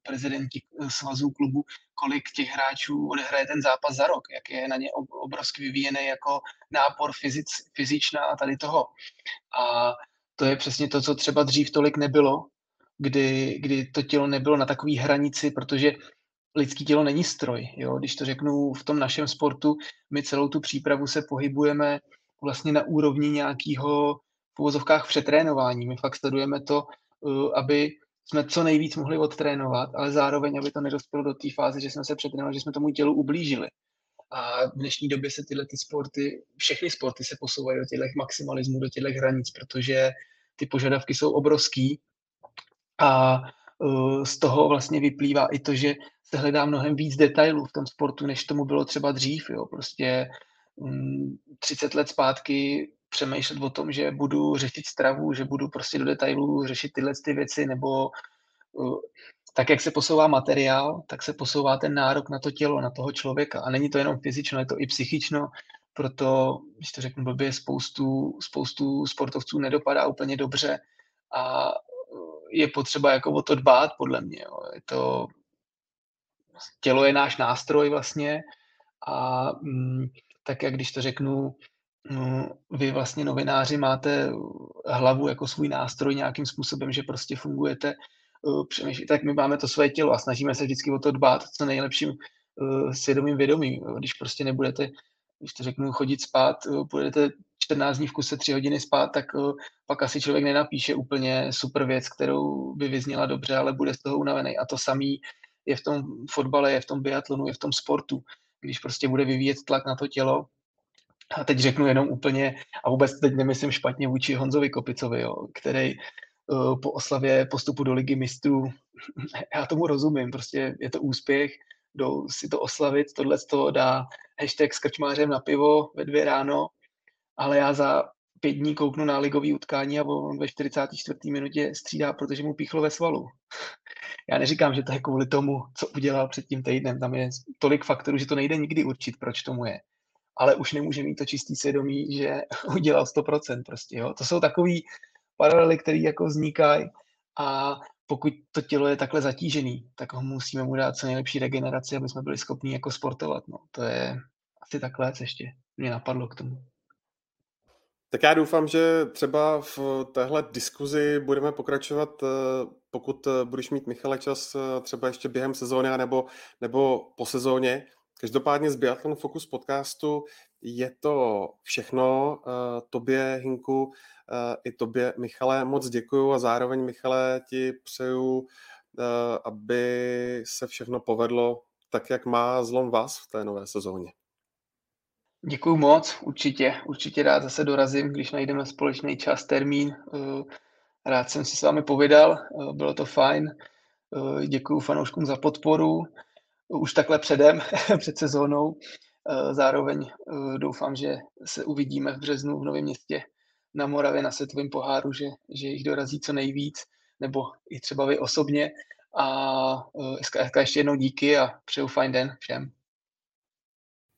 prezidenti svazů klubu, kolik těch hráčů odehraje ten zápas za rok, jak je na ně obrovsky vyvíjený jako nápor fyzic, fyzičná a tady toho. A to je přesně to, co třeba dřív tolik nebylo, kdy, kdy to tělo nebylo na takové hranici, protože lidský tělo není stroj. Jo? Když to řeknu v tom našem sportu, my celou tu přípravu se pohybujeme vlastně na úrovni nějakého v uvozovkách přetrénování. My fakt sledujeme to, uh, aby jsme co nejvíc mohli odtrénovat, ale zároveň, aby to nedospělo do té fáze, že jsme se přetrénovali, že jsme tomu tělu ublížili. A v dnešní době se tyhle ty sporty, všechny sporty se posouvají do těchto maximalismů, do těchto hranic, protože ty požadavky jsou obrovský a uh, z toho vlastně vyplývá i to, že se hledá mnohem víc detailů v tom sportu, než tomu bylo třeba dřív. Jo. Prostě um, 30 let zpátky přemýšlet o tom, že budu řešit stravu, že budu prostě do detailů řešit tyhle ty věci, nebo uh, tak, jak se posouvá materiál, tak se posouvá ten nárok na to tělo, na toho člověka. A není to jenom fyzično, je to i psychično, proto, když to řeknu blbě, spoustu, spoustu sportovců nedopadá úplně dobře a je potřeba jako o to dbát, podle mě. Jo. Je to tělo je náš nástroj vlastně a mm, tak jak když to řeknu, vy vlastně novináři máte hlavu jako svůj nástroj nějakým způsobem, že prostě fungujete, uh, přemýšlíte, tak my máme to své tělo a snažíme se vždycky o to dbát co nejlepším uh, svědomým vědomím. Když prostě nebudete, když to řeknu, chodit spát, budete 14 dní v kuse 3 hodiny spát, tak pak asi člověk nenapíše úplně super věc, kterou by vyzněla dobře, ale bude z toho unavený. A to samý je v tom fotbale, je v tom biatlonu, je v tom sportu. Když prostě bude vyvíjet tlak na to tělo, a teď řeknu jenom úplně, a vůbec teď nemyslím špatně vůči Honzovi Kopicovi, jo, který uh, po oslavě postupu do ligy mistrů, já tomu rozumím, prostě je to úspěch, jdou si to oslavit, tohle to dá hashtag s krčmářem na pivo ve dvě ráno, ale já za pět dní kouknu na ligový utkání a on ve 44. minutě střídá, protože mu píchlo ve svalu. Já neříkám, že to je kvůli tomu, co udělal před tím týdnem. Tam je tolik faktorů, že to nejde nikdy určit, proč tomu je. Ale už nemůže mít to čistý svědomí, že udělal 100% prostě. Jo? To jsou takový paralely, které jako vznikají a pokud to tělo je takhle zatížený, tak ho musíme mu dát co nejlepší regeneraci, aby jsme byli schopni jako sportovat. No. To je asi takhle ještě mě napadlo k tomu. Tak já doufám, že třeba v téhle diskuzi budeme pokračovat, eh, pokud eh, budeš mít Michale čas eh, třeba ještě během sezóny nebo, nebo po sezóně. Každopádně z Biathlon Focus podcastu je to všechno. Tobě, Hinku, i tobě, Michale, moc děkuju a zároveň, Michale, ti přeju, aby se všechno povedlo tak, jak má zlom vás v té nové sezóně. Děkuju moc, určitě, určitě rád zase dorazím, když najdeme společný čas, termín. Eh, rád jsem si s vámi povídal, eh, bylo to fajn. Eh, Děkuji fanouškům za podporu, už takhle předem, před sezónou. Zároveň doufám, že se uvidíme v březnu v Novém městě na Moravě na světovém poháru, že, že jich dorazí co nejvíc, nebo i třeba vy osobně. A ještě jednou díky a přeju fajn den všem.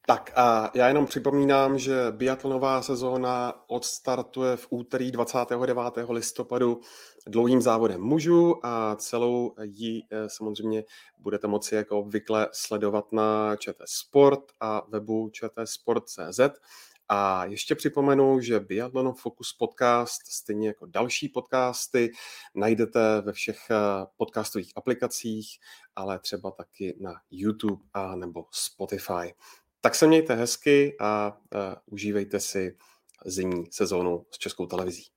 Tak a já jenom připomínám, že biatlonová sezóna odstartuje v úterý 29. listopadu dlouhým závodem mužů a celou ji eh, samozřejmě budete moci jako obvykle sledovat na ČT Sport a webu čtsport.cz. A ještě připomenu, že Biathlon Focus podcast, stejně jako další podcasty, najdete ve všech eh, podcastových aplikacích, ale třeba taky na YouTube a nebo Spotify. Tak se mějte hezky a uh, užívejte si zimní sezónu s českou televizí.